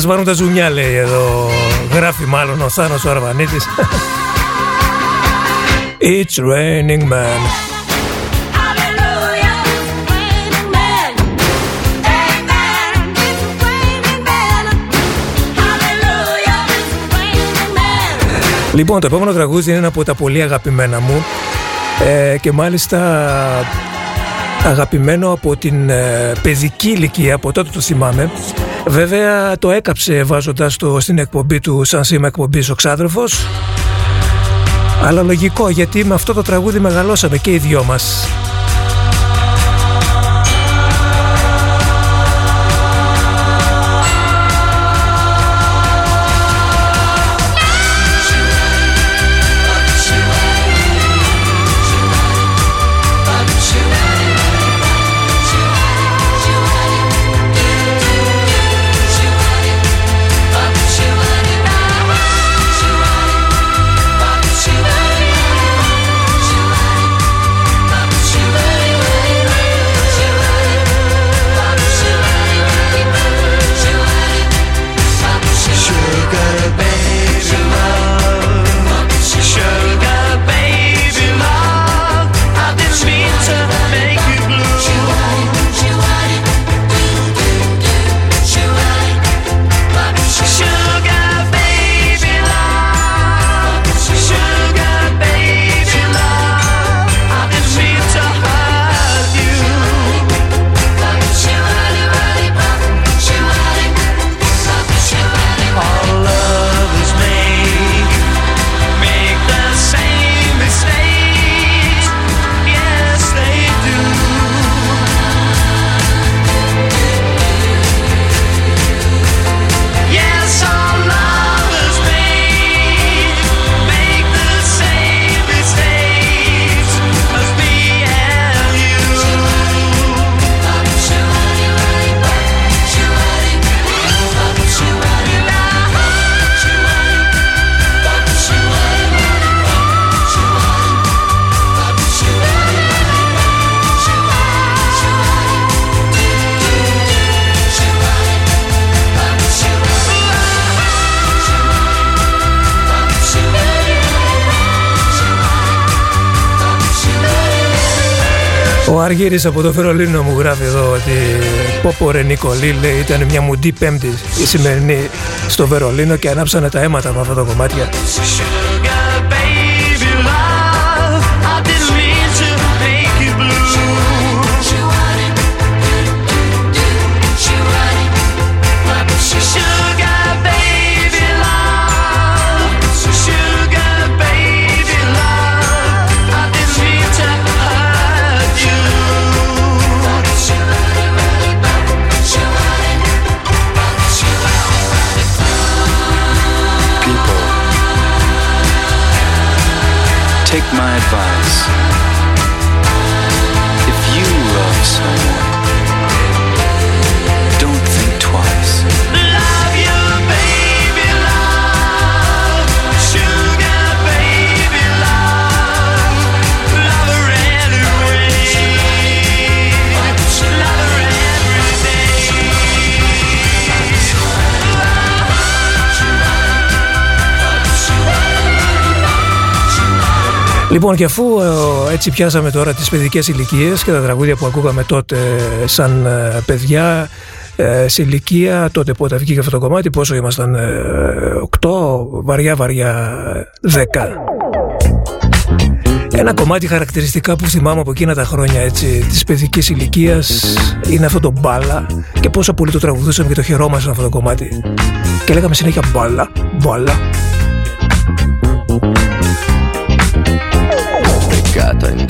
Μας βάλουν τα ζουμιά λέει εδώ. Γράφει μάλλον ο Θάνος ο Αρβανίτης. It's raining man. Λοιπόν, το επόμενο τραγούδι είναι ένα από τα πολύ αγαπημένα μου. Ε, και μάλιστα αγαπημένο από την ε, παιδική ηλικία, από τότε το θυμάμαι. Βέβαια το έκαψε βάζοντας το στην εκπομπή του σαν σήμα εκπομπής ο ξάδερφος. Αλλά λογικό γιατί με αυτό το τραγούδι μεγαλώσαμε και οι δυο μας. Αργύρης από το Φερολίνο μου γράφει εδώ ότι πω ρε Νικολή λέει ήταν μια μουντή πέμπτης η σημερινή στο Βερολίνο και ανάψανε τα αίματα από αυτά τα κομμάτια. Λοιπόν και αφού ε, έτσι πιάσαμε τώρα τις παιδικές ηλικίες και τα τραγούδια που ακούγαμε τότε σαν ε, παιδιά ε, σε ηλικία τότε που βγήκε αυτό το κομμάτι πόσο ήμασταν 8 βαριά βαριά 10 ένα κομμάτι χαρακτηριστικά που θυμάμαι από εκείνα τα χρόνια έτσι, της παιδικής ηλικίας είναι αυτό το μπάλα και πόσο πολύ το τραγουδούσαμε και το χαιρόμασταν αυτό το κομμάτι. Και λέγαμε συνέχεια μπάλα, μπάλα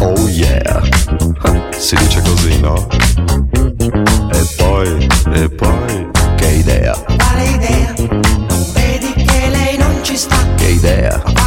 Oh yeah, si dice così, no? E poi, e poi, che idea? Quale idea? Vedi che lei non ci sta? Che idea?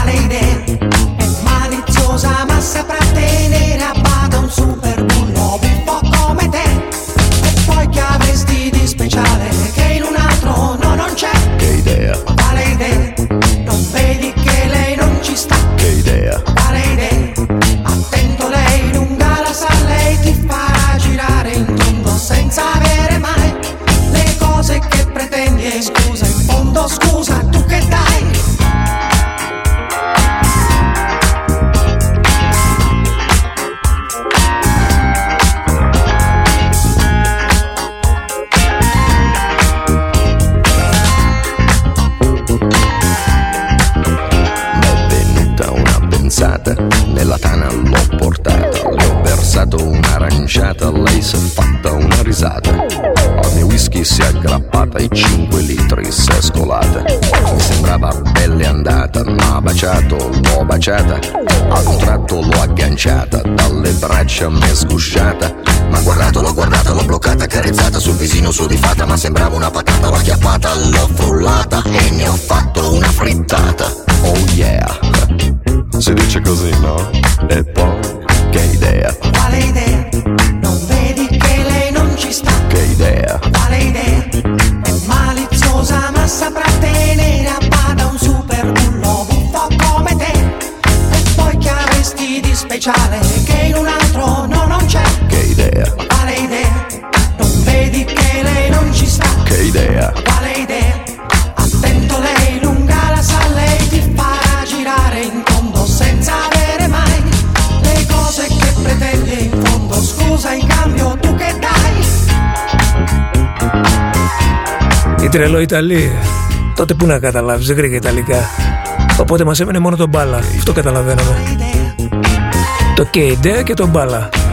Baciata, ad un tratto l'ho agganciata, dalle braccia mi è sgusciata. Ma guardato, l'ho guardata, l'ho bloccata, carezzata sul visino sudifata, ma sembrava una patata, l'ho acchiappata, l'ho frullata e ne ho fatto una frittata. Oh yeah! Si dice così, no? E poi, che idea? Quale idea? there. Party there. Τρελό Ιταλία. Τότε που να καταλάβεις, δεν κρύγε Ιταλικά. Οπότε μας έμενε μόνο το μπάλα. Αυτό καταλαβαίναμε. Το Κέιντε και το Μπάλα. Μπάλα.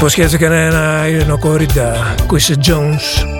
Υποσχέθηκαν ένα ειρηνοκόριντα. Κορίντα, Κουίσε Jones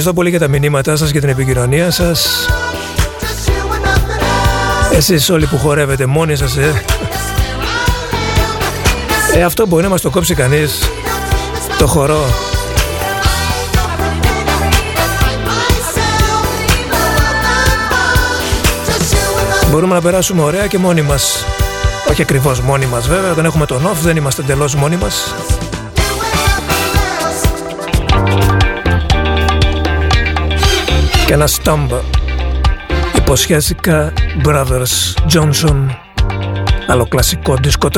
Ευχαριστώ πολύ για τα μηνύματά σας και την επικοινωνία σας. Εσείς όλοι που χορεύετε μόνοι σας, ε. ε αυτό μπορεί να μας το κόψει κανείς. Το χορό. Μπορούμε να περάσουμε ωραία και μόνοι μας. Όχι ακριβώς μόνοι μας βέβαια, όταν έχουμε τον off δεν είμαστε εντελώς μόνοι μας. Και ένα στάμπα. Υποσχέθηκα Brothers Johnson άλλο κλασικό δίσκο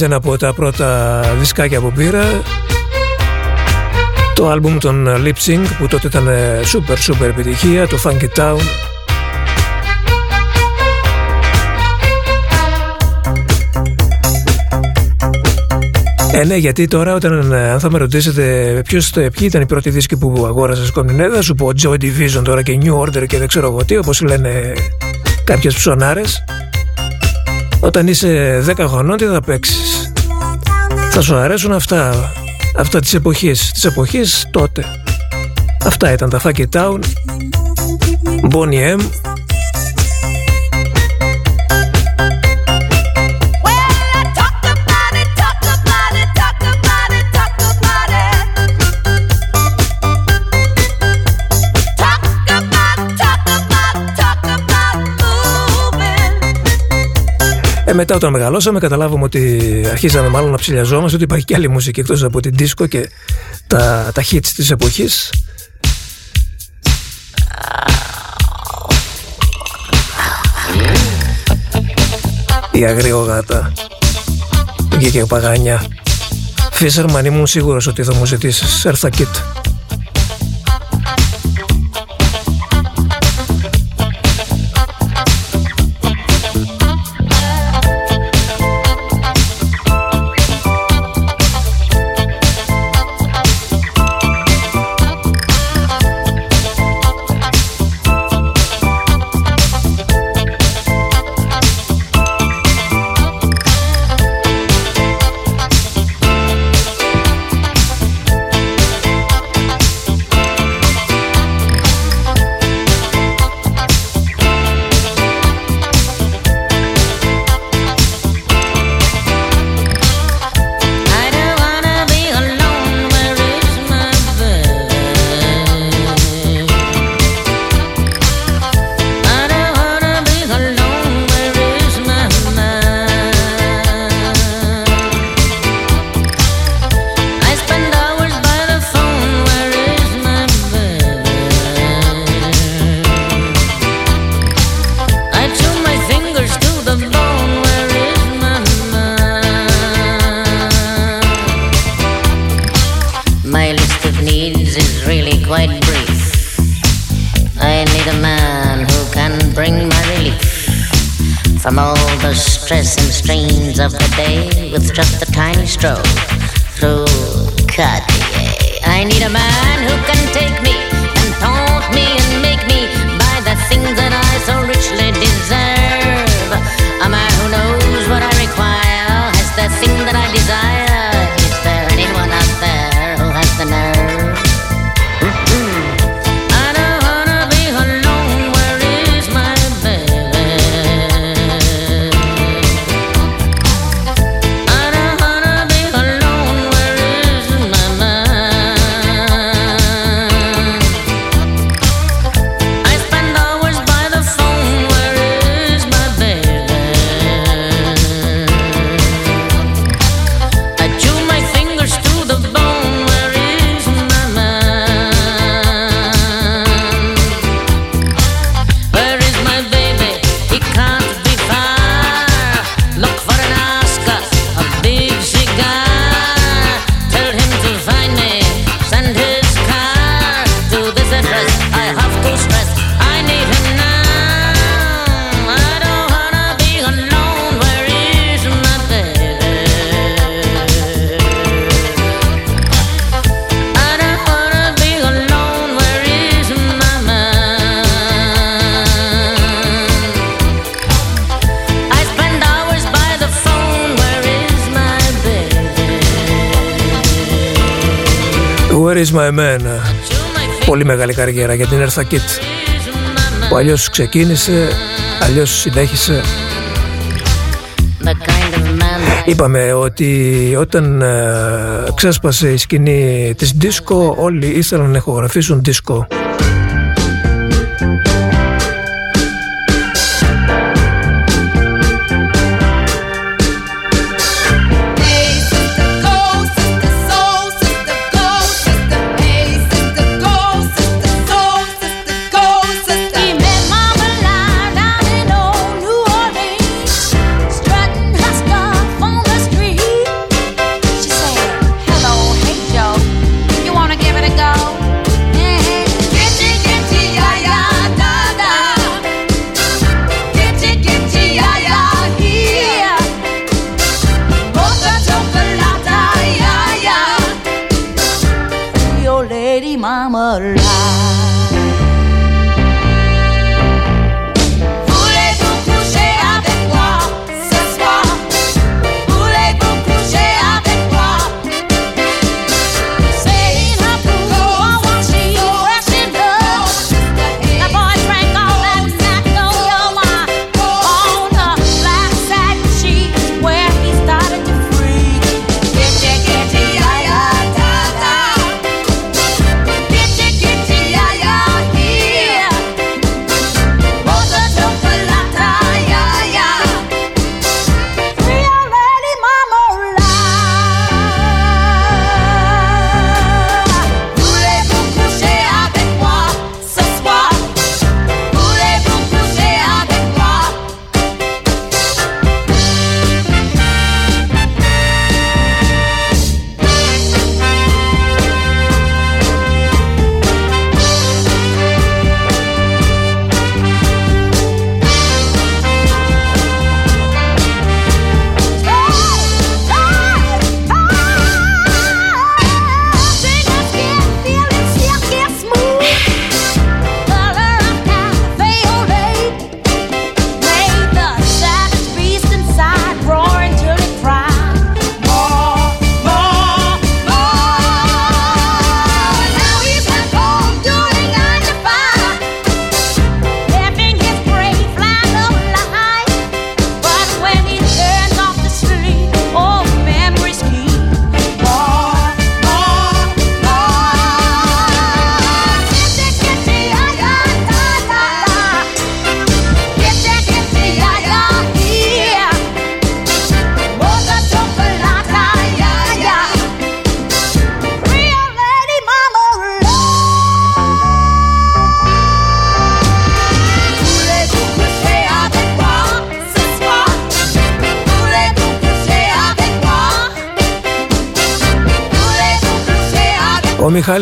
Επίσης ένα από τα πρώτα δισκάκια που πήρα; Το άλμπουμ των Lip Sync που τότε ήταν super super επιτυχία το Funky Town. Ε, ναι, γιατί τώρα όταν ε, αν θα με ρωτήσετε ποιος, ποιοι ήταν οι πρώτοι δίσκοι που αγόρασες σκομινέδα σου πω Joy Division τώρα και New Order και δεν ξέρω εγώ τι όπως λένε κάποιες ψωνάρες όταν είσαι 10 χρονών τι θα παίξεις; Θα σου αρέσουν αυτά αυτά της εποχής της εποχής τότε. Αυτά ήταν τα Funky Town Bonnie M Ε, μετά όταν μεγαλώσαμε καταλάβουμε ότι αρχίζαμε μάλλον να ψηλιαζόμαστε ότι υπάρχει και άλλη μουσική εκτός από την δίσκο και τα, τα hits της εποχής. Η αγριογάτα βγήκε παγάνια. Φίσερμαν ήμουν σίγουρος ότι θα μου ζητήσεις έρθα Πολύ μεγάλη καριέρα για την Eartha Kitt που αλλιώς ξεκίνησε, αλλιώς συνέχισε. Είπαμε ότι όταν ε, ξέσπασε η σκηνή της disco όλοι ήθελαν να ηχογραφήσουν disco.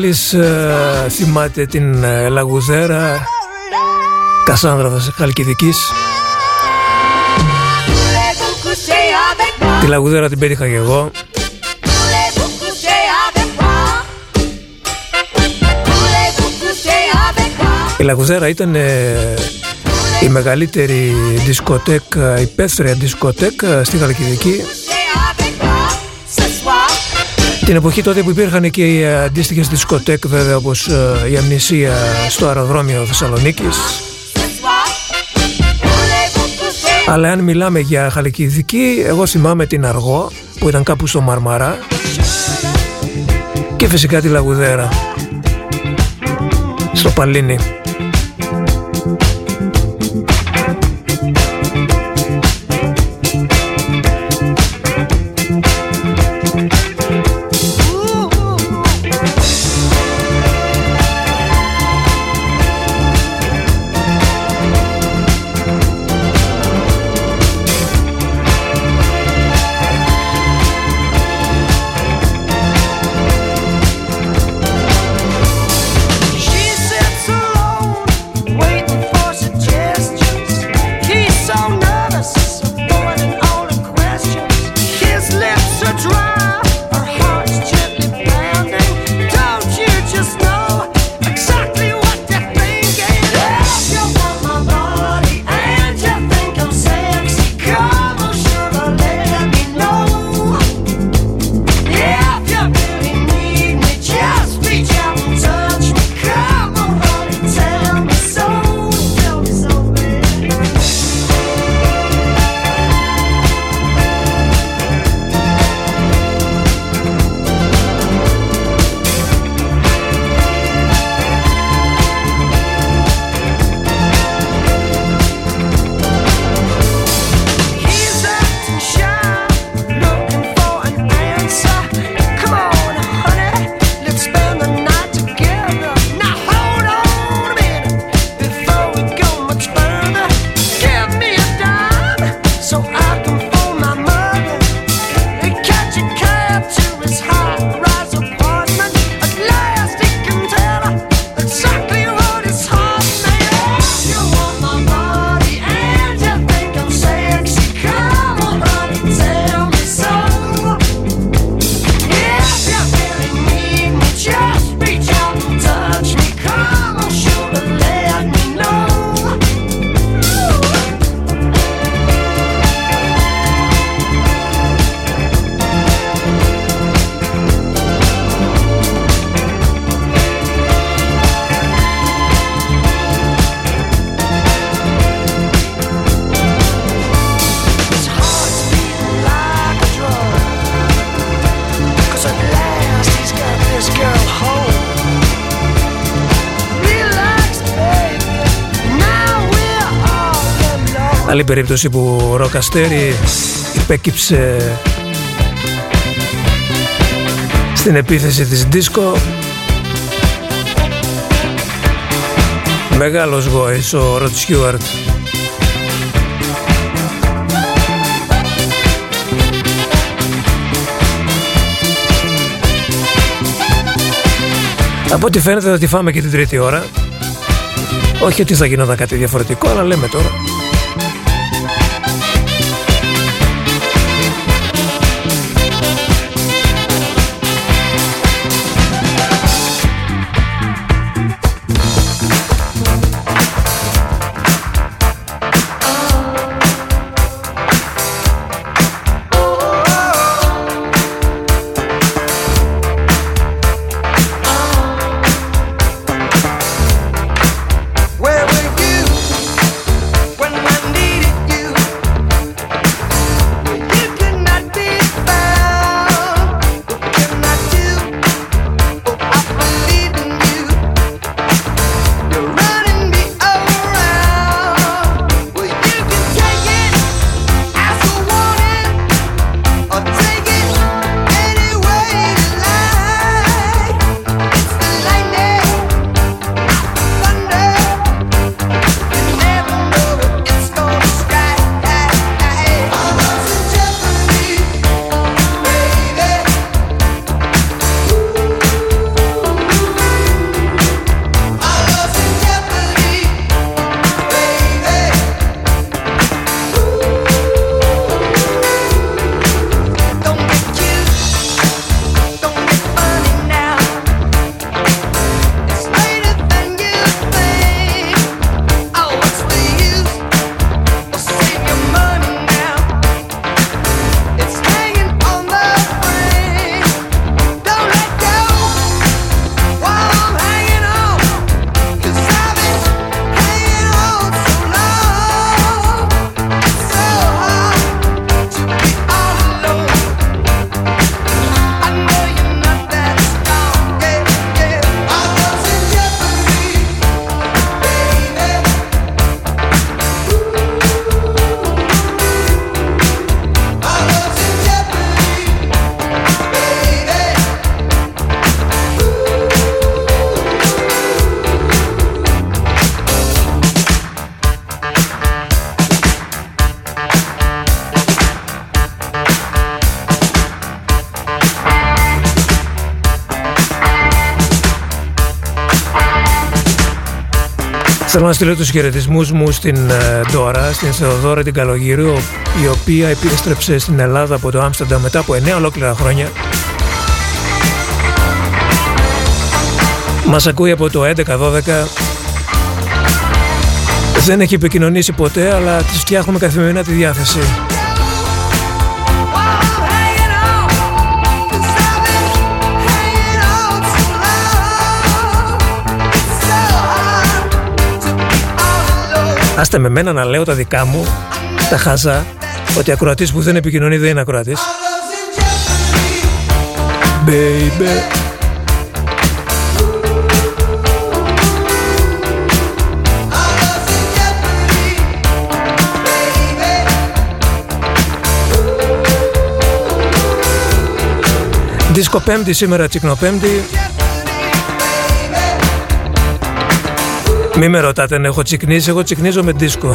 Μιχάλης ε, θυμάται την ε, Λαγουδέρα Κασάνδρα Χαλκιδικής. Τη Λαγουδέρα την πέτυχα και εγώ. Η Λαγουδέρα ήταν ε, η μεγαλύτερη δισκοτέκ, υπαίθρια δισκοτέκ στη Χαλκιδική την εποχή τότε που υπήρχαν και οι αντίστοιχες δισκοτέκ βέβαια όπως ε, η Αμνησία στο αεροδρόμιο Θεσσαλονίκης. Αλλά αν μιλάμε για Χαλκιδική εγώ θυμάμαι την Αργό που ήταν κάπου στο Μαρμαρά και φυσικά τη Λαγουδέρα στο Παλίνι Άλλη περίπτωση που ο Ροκαστέρι υπέκυψε στην επίθεση της Disco. Μεγάλος γόης ο Ροτ Στιούαρτ Από ό,τι φαίνεται θα τη φάμε και την τρίτη ώρα. Όχι ότι θα γινόταν κάτι διαφορετικό αλλά λέμε τώρα να στείλω τους χαιρετισμούς μου στην Ντόρα, στην Θεοδόρα την Καλογύρου, η οποία επίστρεψε στην Ελλάδα από το Άμστερνταμ μετά από 9 ολόκληρα χρόνια. Μας ακούει από το 11-12. Δεν έχει επικοινωνήσει ποτέ, αλλά της φτιάχνουμε καθημερινά τη διάθεση. Άστε με μένα να λέω τα δικά μου, τα χάζα, ότι ακροατής που δεν επικοινωνεί δεν είναι ακροατής. Baby. Δίσκο πέμπτη σήμερα τσικνοπέμπτη Μη με ρωτάτε αν έχω τσικνίσει, εγώ τσικνίζω με δίσκο.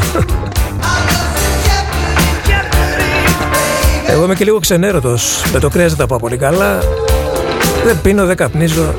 Εγώ είμαι και λίγο ξενέρωτος. Με το κρέας δεν τα πάω πολύ καλά. Δεν πίνω, δεν καπνίζω.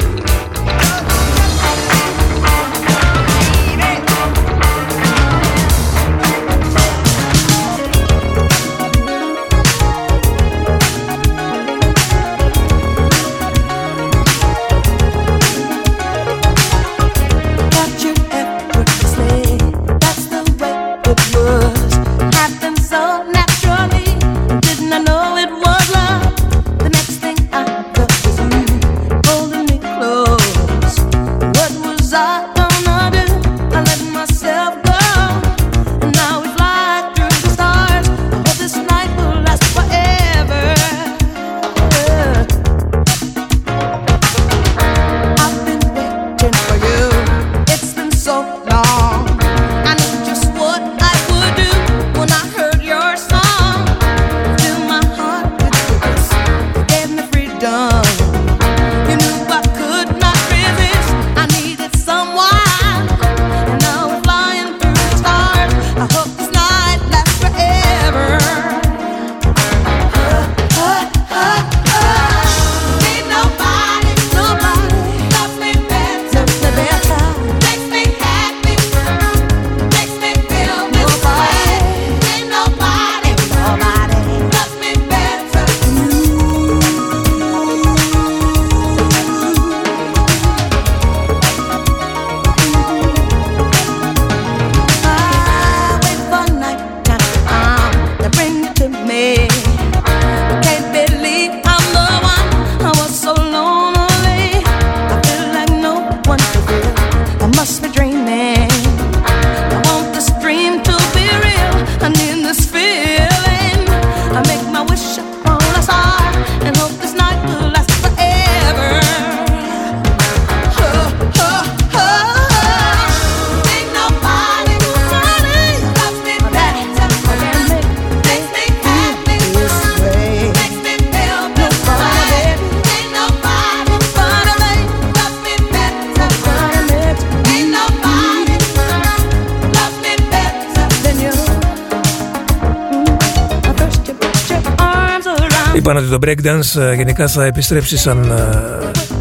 Breakdance ε, γενικά θα επιστρέψει σαν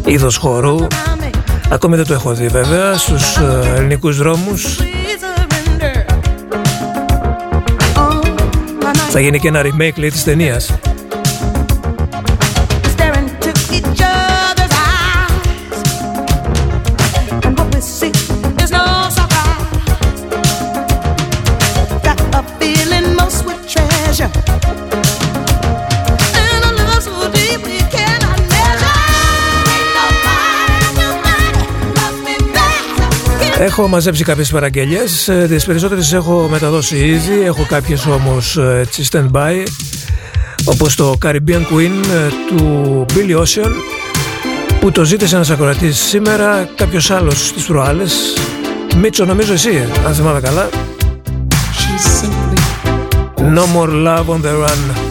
ε, είδος χορού. Ακόμη δεν το έχω δει βέβαια στους ε, ελληνικούς δρόμους. Θα γίνει και ένα remake λέει της ταινίας Έχω μαζέψει κάποιες παραγγελίες, ε, τις περισσότερες έχω μεταδώσει ήδη, έχω κάποιες όμως ε, έτσι stand-by όπως το Caribbean Queen ε, του Billy Ocean που το ζήτησε ένας ακροατής σήμερα, κάποιος άλλος στις προάλλες. Μίτσο νομίζω εσύ, αν θυμάμαι καλά. No more love on the run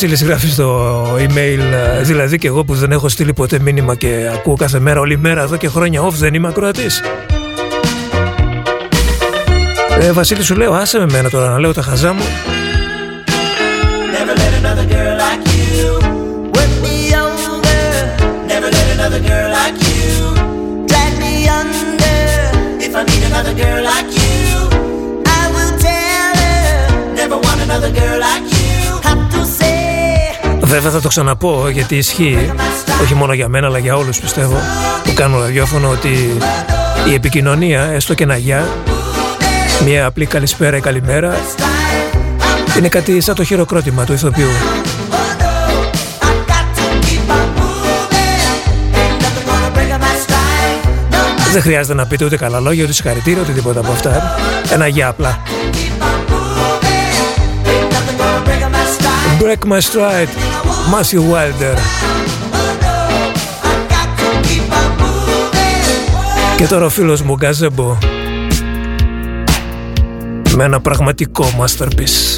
Βασίλης γράφεις στο email Δηλαδή και εγώ που δεν έχω στείλει ποτέ μήνυμα Και ακούω κάθε μέρα όλη μέρα εδώ και χρόνια Off δεν είμαι ακροατής. Ε, Βασίλη σου λέω άσε με μένα τώρα να λέω τα χαζά μου Βέβαια θα το ξαναπώ γιατί ισχύει όχι μόνο για μένα αλλά για όλους πιστεύω που κάνουν ραδιόφωνο ότι η επικοινωνία έστω και να γεια μια απλή καλησπέρα ή καλημέρα είναι κάτι σαν το χειροκρότημα του ηθοποιού. Δεν χρειάζεται να πείτε ούτε καλά λόγια, ούτε συγχαρητήρια, ούτε τίποτα από αυτά. Ένα γεια απλά. Break my stride, Matthew Wilder. Και τώρα ο φίλος μου Γκάζεμπο με ένα πραγματικό masterpiece.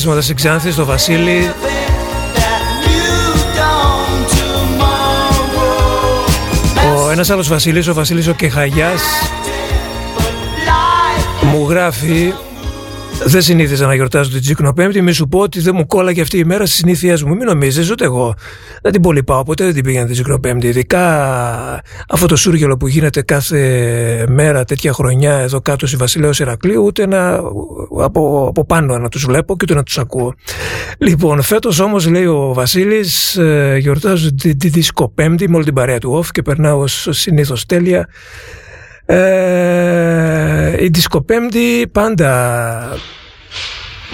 χαιρετίσματα στην Ξάνθη, στο Βασίλη. Ο ένας άλλος Βασίλης, ο Βασίλης ο Κεχαγιάς, μου γράφει δεν συνήθιζα να γιορτάζω την Τζίκνο Πέμπτη. Μη σου πω ότι δεν μου κόλλαγε αυτή η μέρα στις συνήθειές μου. Μην νομίζεις, ούτε εγώ. Δεν την πολύ πάω ποτέ, δεν την πήγαινα την Τζίκνο Πέμπτη. Ειδικά αυτό το σούργελο που γίνεται κάθε μέρα τέτοια χρονιά εδώ κάτω στη Βασιλέως Ηρακλείου, ούτε να, από, από πάνω να τους βλέπω και ούτε να τους ακούω. Λοιπόν, φέτος όμως λέει ο Βασίλης, ε, γιορτάζω την, την Δισκοπέμπτη με όλη την παρέα του off και περνάω ως συνήθως τέλεια. Ε, η Δισκοπέμπτη πάντα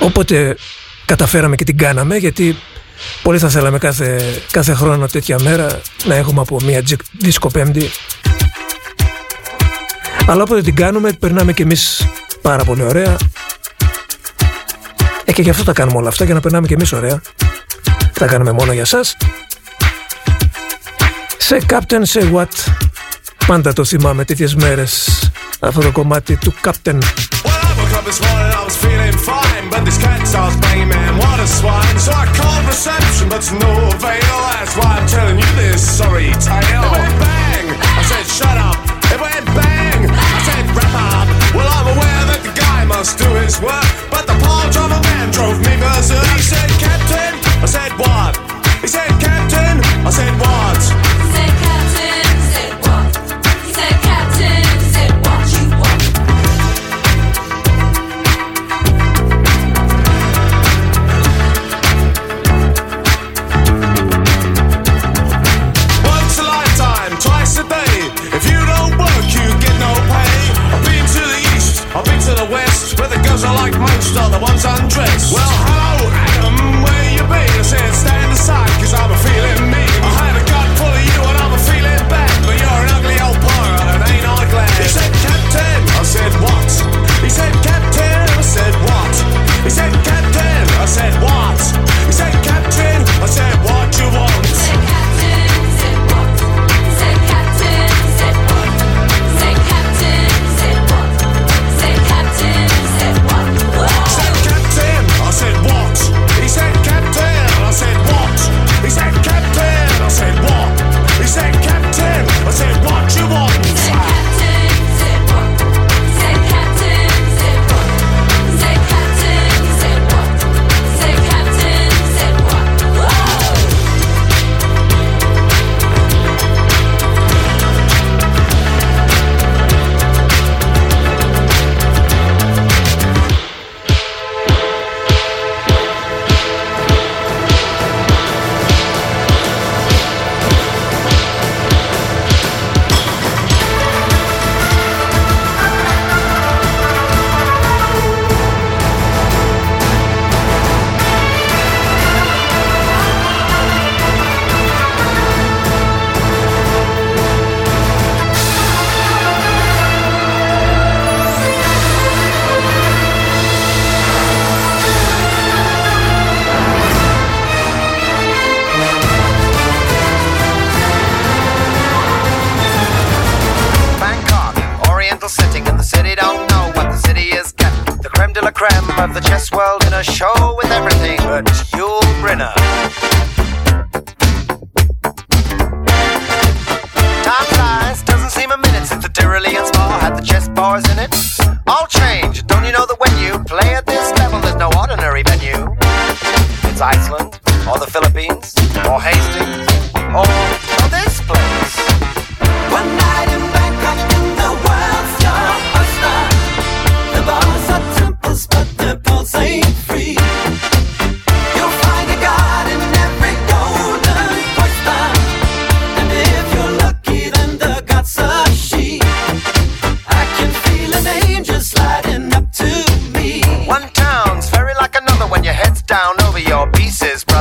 όποτε καταφέραμε και την κάναμε γιατί πολύ θα θέλαμε κάθε, κάθε χρόνο τέτοια μέρα να έχουμε από μια Δισκοπέμπτη αλλά όποτε την κάνουμε περνάμε και εμείς πάρα πολύ ωραία. Ε, και γι' αυτό τα κάνουμε όλα αυτά για να περνάμε και εμείς ωραία. Τα κάνουμε μόνο για σας. Σε Captain Say What Πάντα το θυμάμαι τέτοιες μέρες. Αυτό το κομμάτι του Captain. this morning I was feeling fine But this cat starts banging man, what a swine. So I reception but to no avail. That's why I'm telling you this. Sorry tale It went bang, I said shut up. It went bang, I said wrap up. Well I'm aware that the guy must do his work But the of a man drove me berserk. He said captain, I said what? He said captain, I said what? Girls are like most are the ones undressed. Well, hello, Adam, where you been? I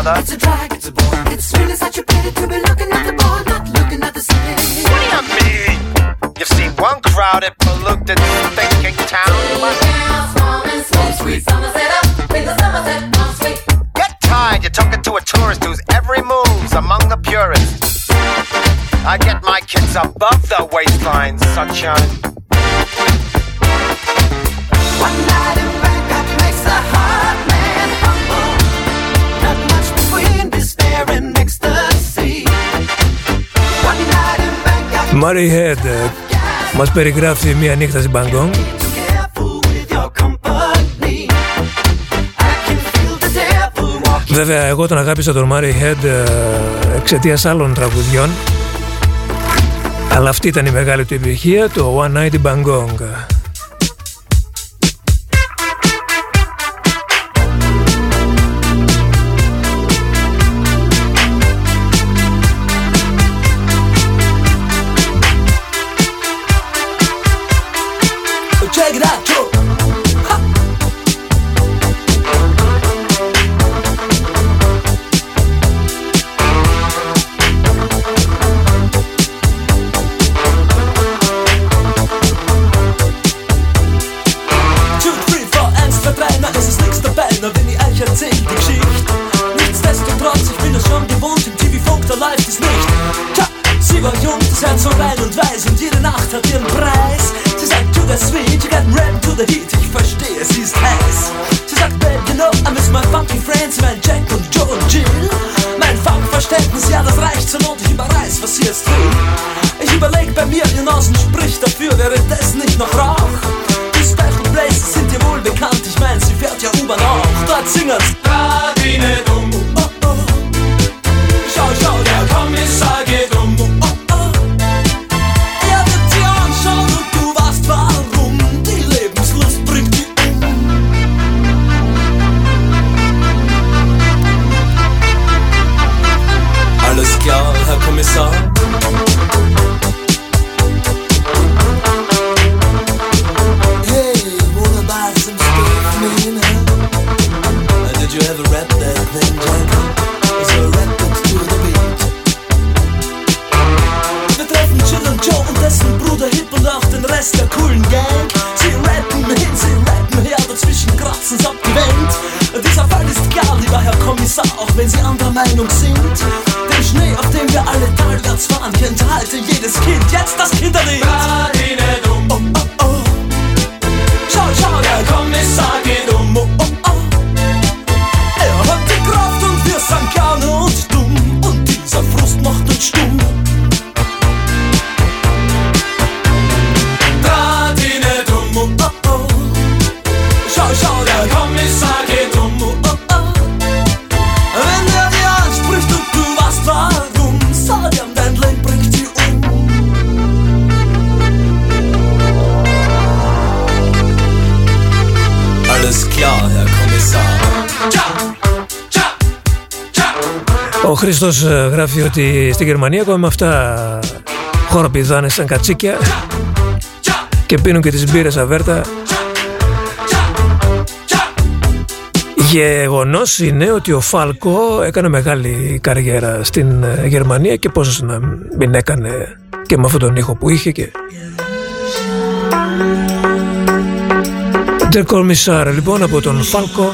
that? It's a drag, it's a bore. It's really such a pity to be looking at the bar, not looking at the city. What do you mean? You see one crowded, polluted, thinking town. But now, warm and smooth, sweet Somerset up, with the Somerset on oh, sweet. Get tired, you're talking to a tourist whose every move's among the purists. I get my kids above the waistline, sunshine. Murray Head μας περιγράφει μια νύχτα στην Μπαγκόν Βέβαια εγώ τον αγάπησα τον Murray Head ε, εξαιτίας άλλων τραγουδιών αλλά αυτή ήταν η μεγάλη του επιτυχία, το One Night in Bangkok. Χριστός ε, γράφει ότι στη Γερμανία ακόμα με αυτά χοροπηδάνε σαν κατσίκια και πίνουν και τις μπύρες αβέρτα. Γεγονός είναι ότι ο Φάλκο έκανε μεγάλη καριέρα στην ε, Γερμανία και πώς να μην έκανε και με αυτόν τον ήχο που είχε και... Der Kommissar λοιπόν από τον Φάλκο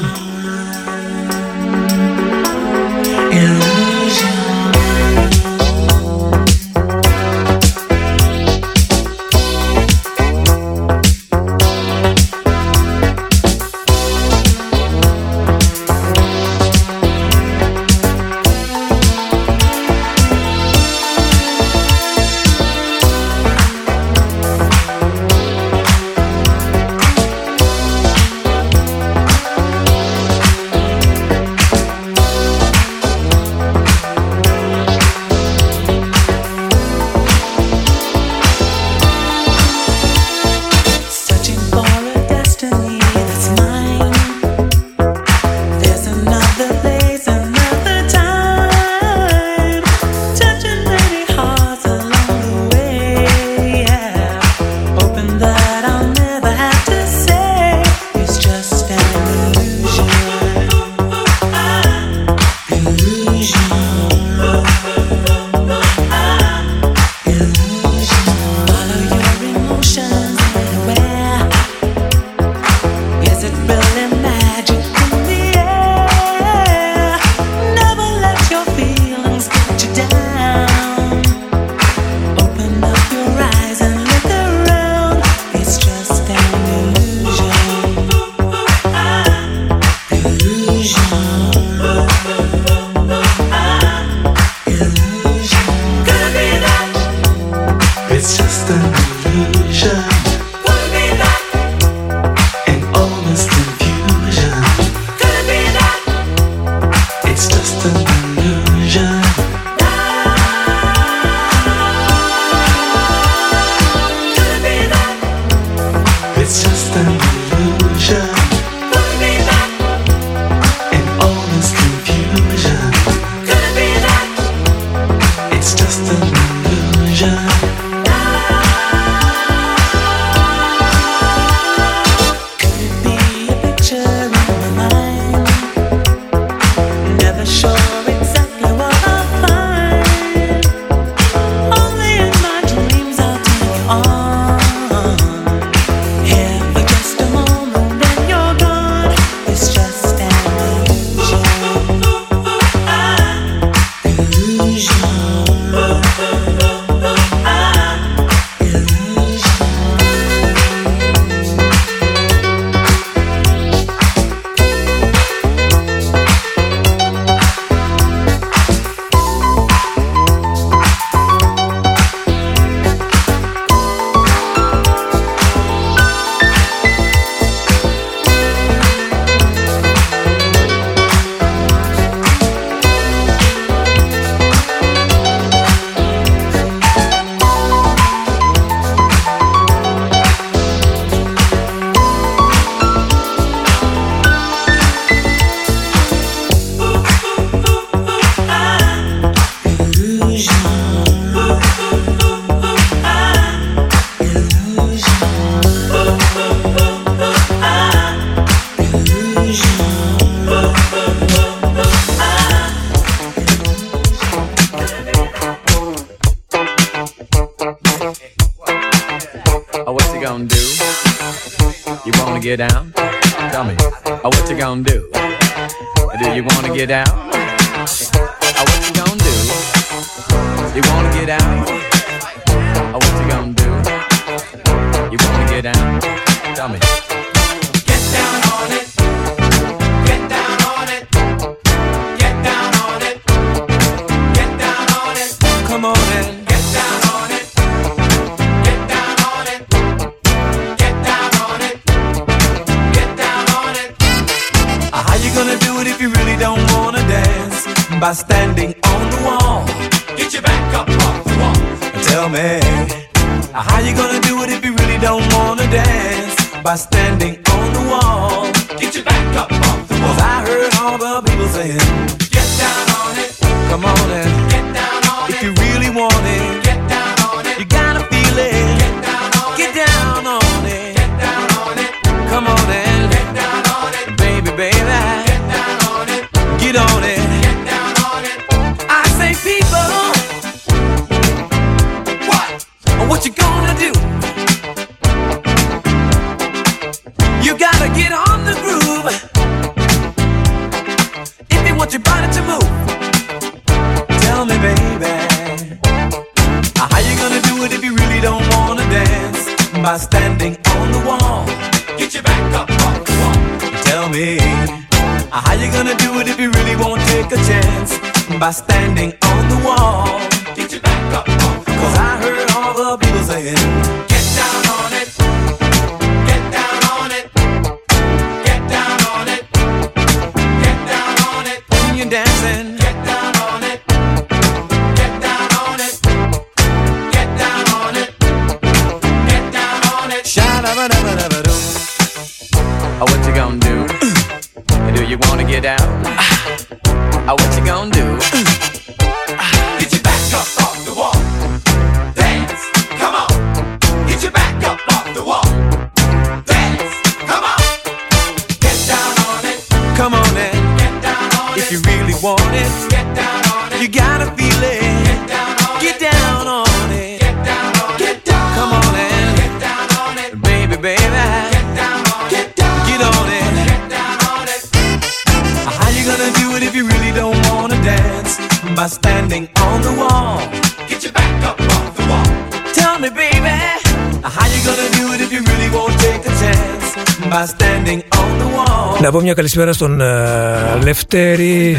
μια καλησπέρα στον uh, Λευτέρη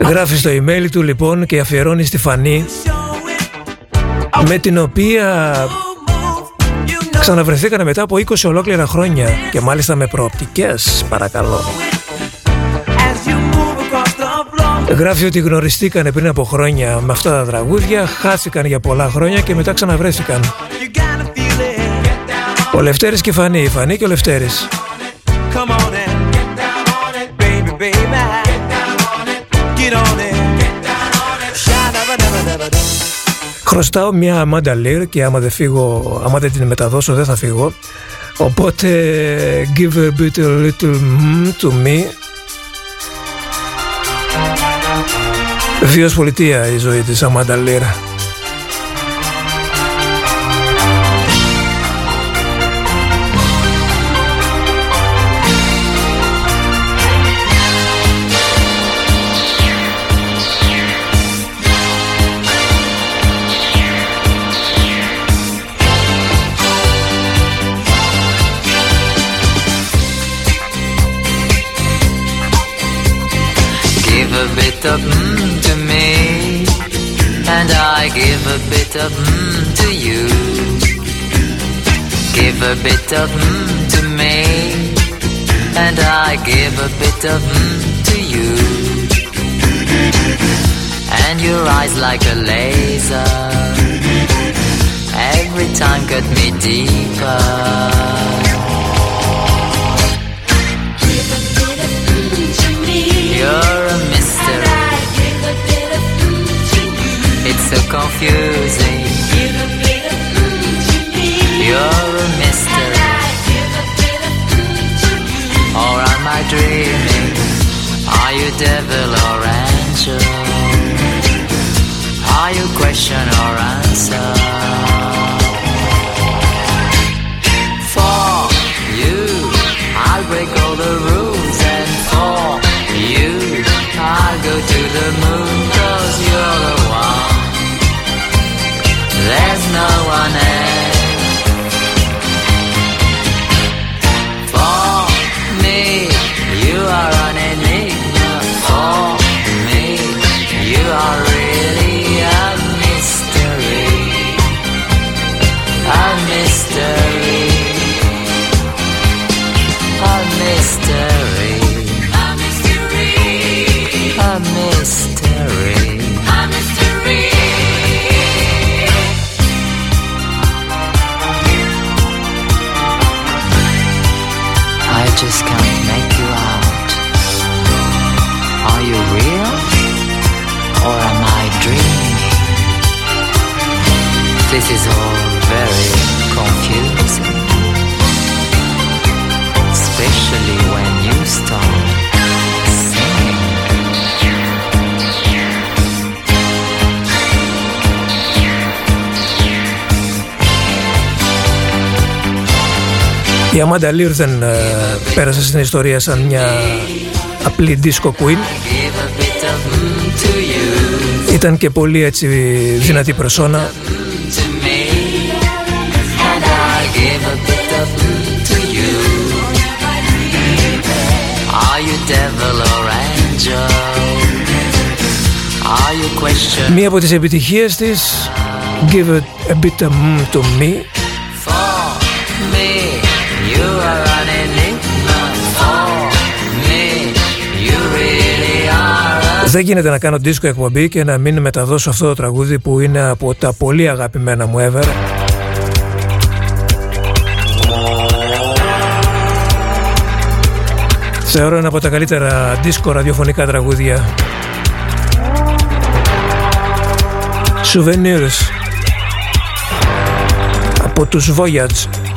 Γράφει στο email του λοιπόν και αφιερώνει στη Φανή με την οποία ξαναβρεθήκανε μετά από 20 ολόκληρα χρόνια και μάλιστα με προοπτικές παρακαλώ Γράφει ότι γνωριστήκανε πριν από χρόνια με αυτά τα τραγούδια, χάθηκαν για πολλά χρόνια και μετά ξαναβρέθηκαν. Ο Λευτέρης και η Φανή, η Φανή και ο Λευτέρης. Χρωστάω μια Amanda Lear και άμα δεν φύγω, άμα δεν την μεταδώσω δεν θα φύγω. Οπότε give a bit a little mm to me. Βίος πολιτεία η ζωή της Amanda Lear. Bit of mmm to me, and I give a bit of mmm to you. Give a bit of mmm to me, and I give a bit of mmm to you. And your eyes like a laser, every time cut me deeper. Mm You're a so confusing. You're a mystery. Or am I dreaming? Are you devil or angel? Are you question or answer? For you, I'll break all the rules and for you. I'll go to the moon cause you're. There's no one else. Η Αμάντα Λίρ δεν ε, πέρασε στην ιστορία σαν μια απλή disco queen. Ήταν και πολύ έτσι δυνατή προσώνα. Μία από τις επιτυχίες της Give it a bit of mm to me Δεν γίνεται να κάνω δίσκο εκπομπή και να μην μεταδώσω αυτό το τραγούδι που είναι από τα πολύ αγαπημένα μου ever. Θεωρώ ένα από τα καλύτερα δίσκο ραδιοφωνικά τραγούδια. Souvenirs. Από τους Voyage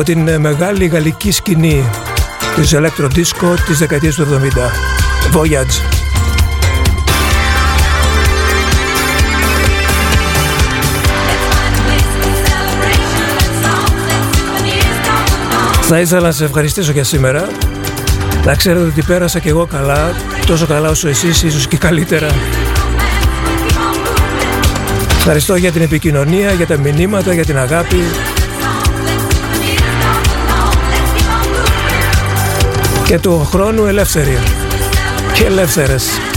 από την ε, μεγάλη γαλλική σκηνή της Electro Disco της δεκαετίας του 70. Voyage. Θα ήθελα να σε ευχαριστήσω για σήμερα. Να ξέρετε ότι πέρασα και εγώ καλά, τόσο καλά όσο εσείς, ίσως και καλύτερα. Ευχαριστώ για την επικοινωνία, για τα μηνύματα, για την αγάπη. Και του χρόνου ελεύθερη και ελεύθερες.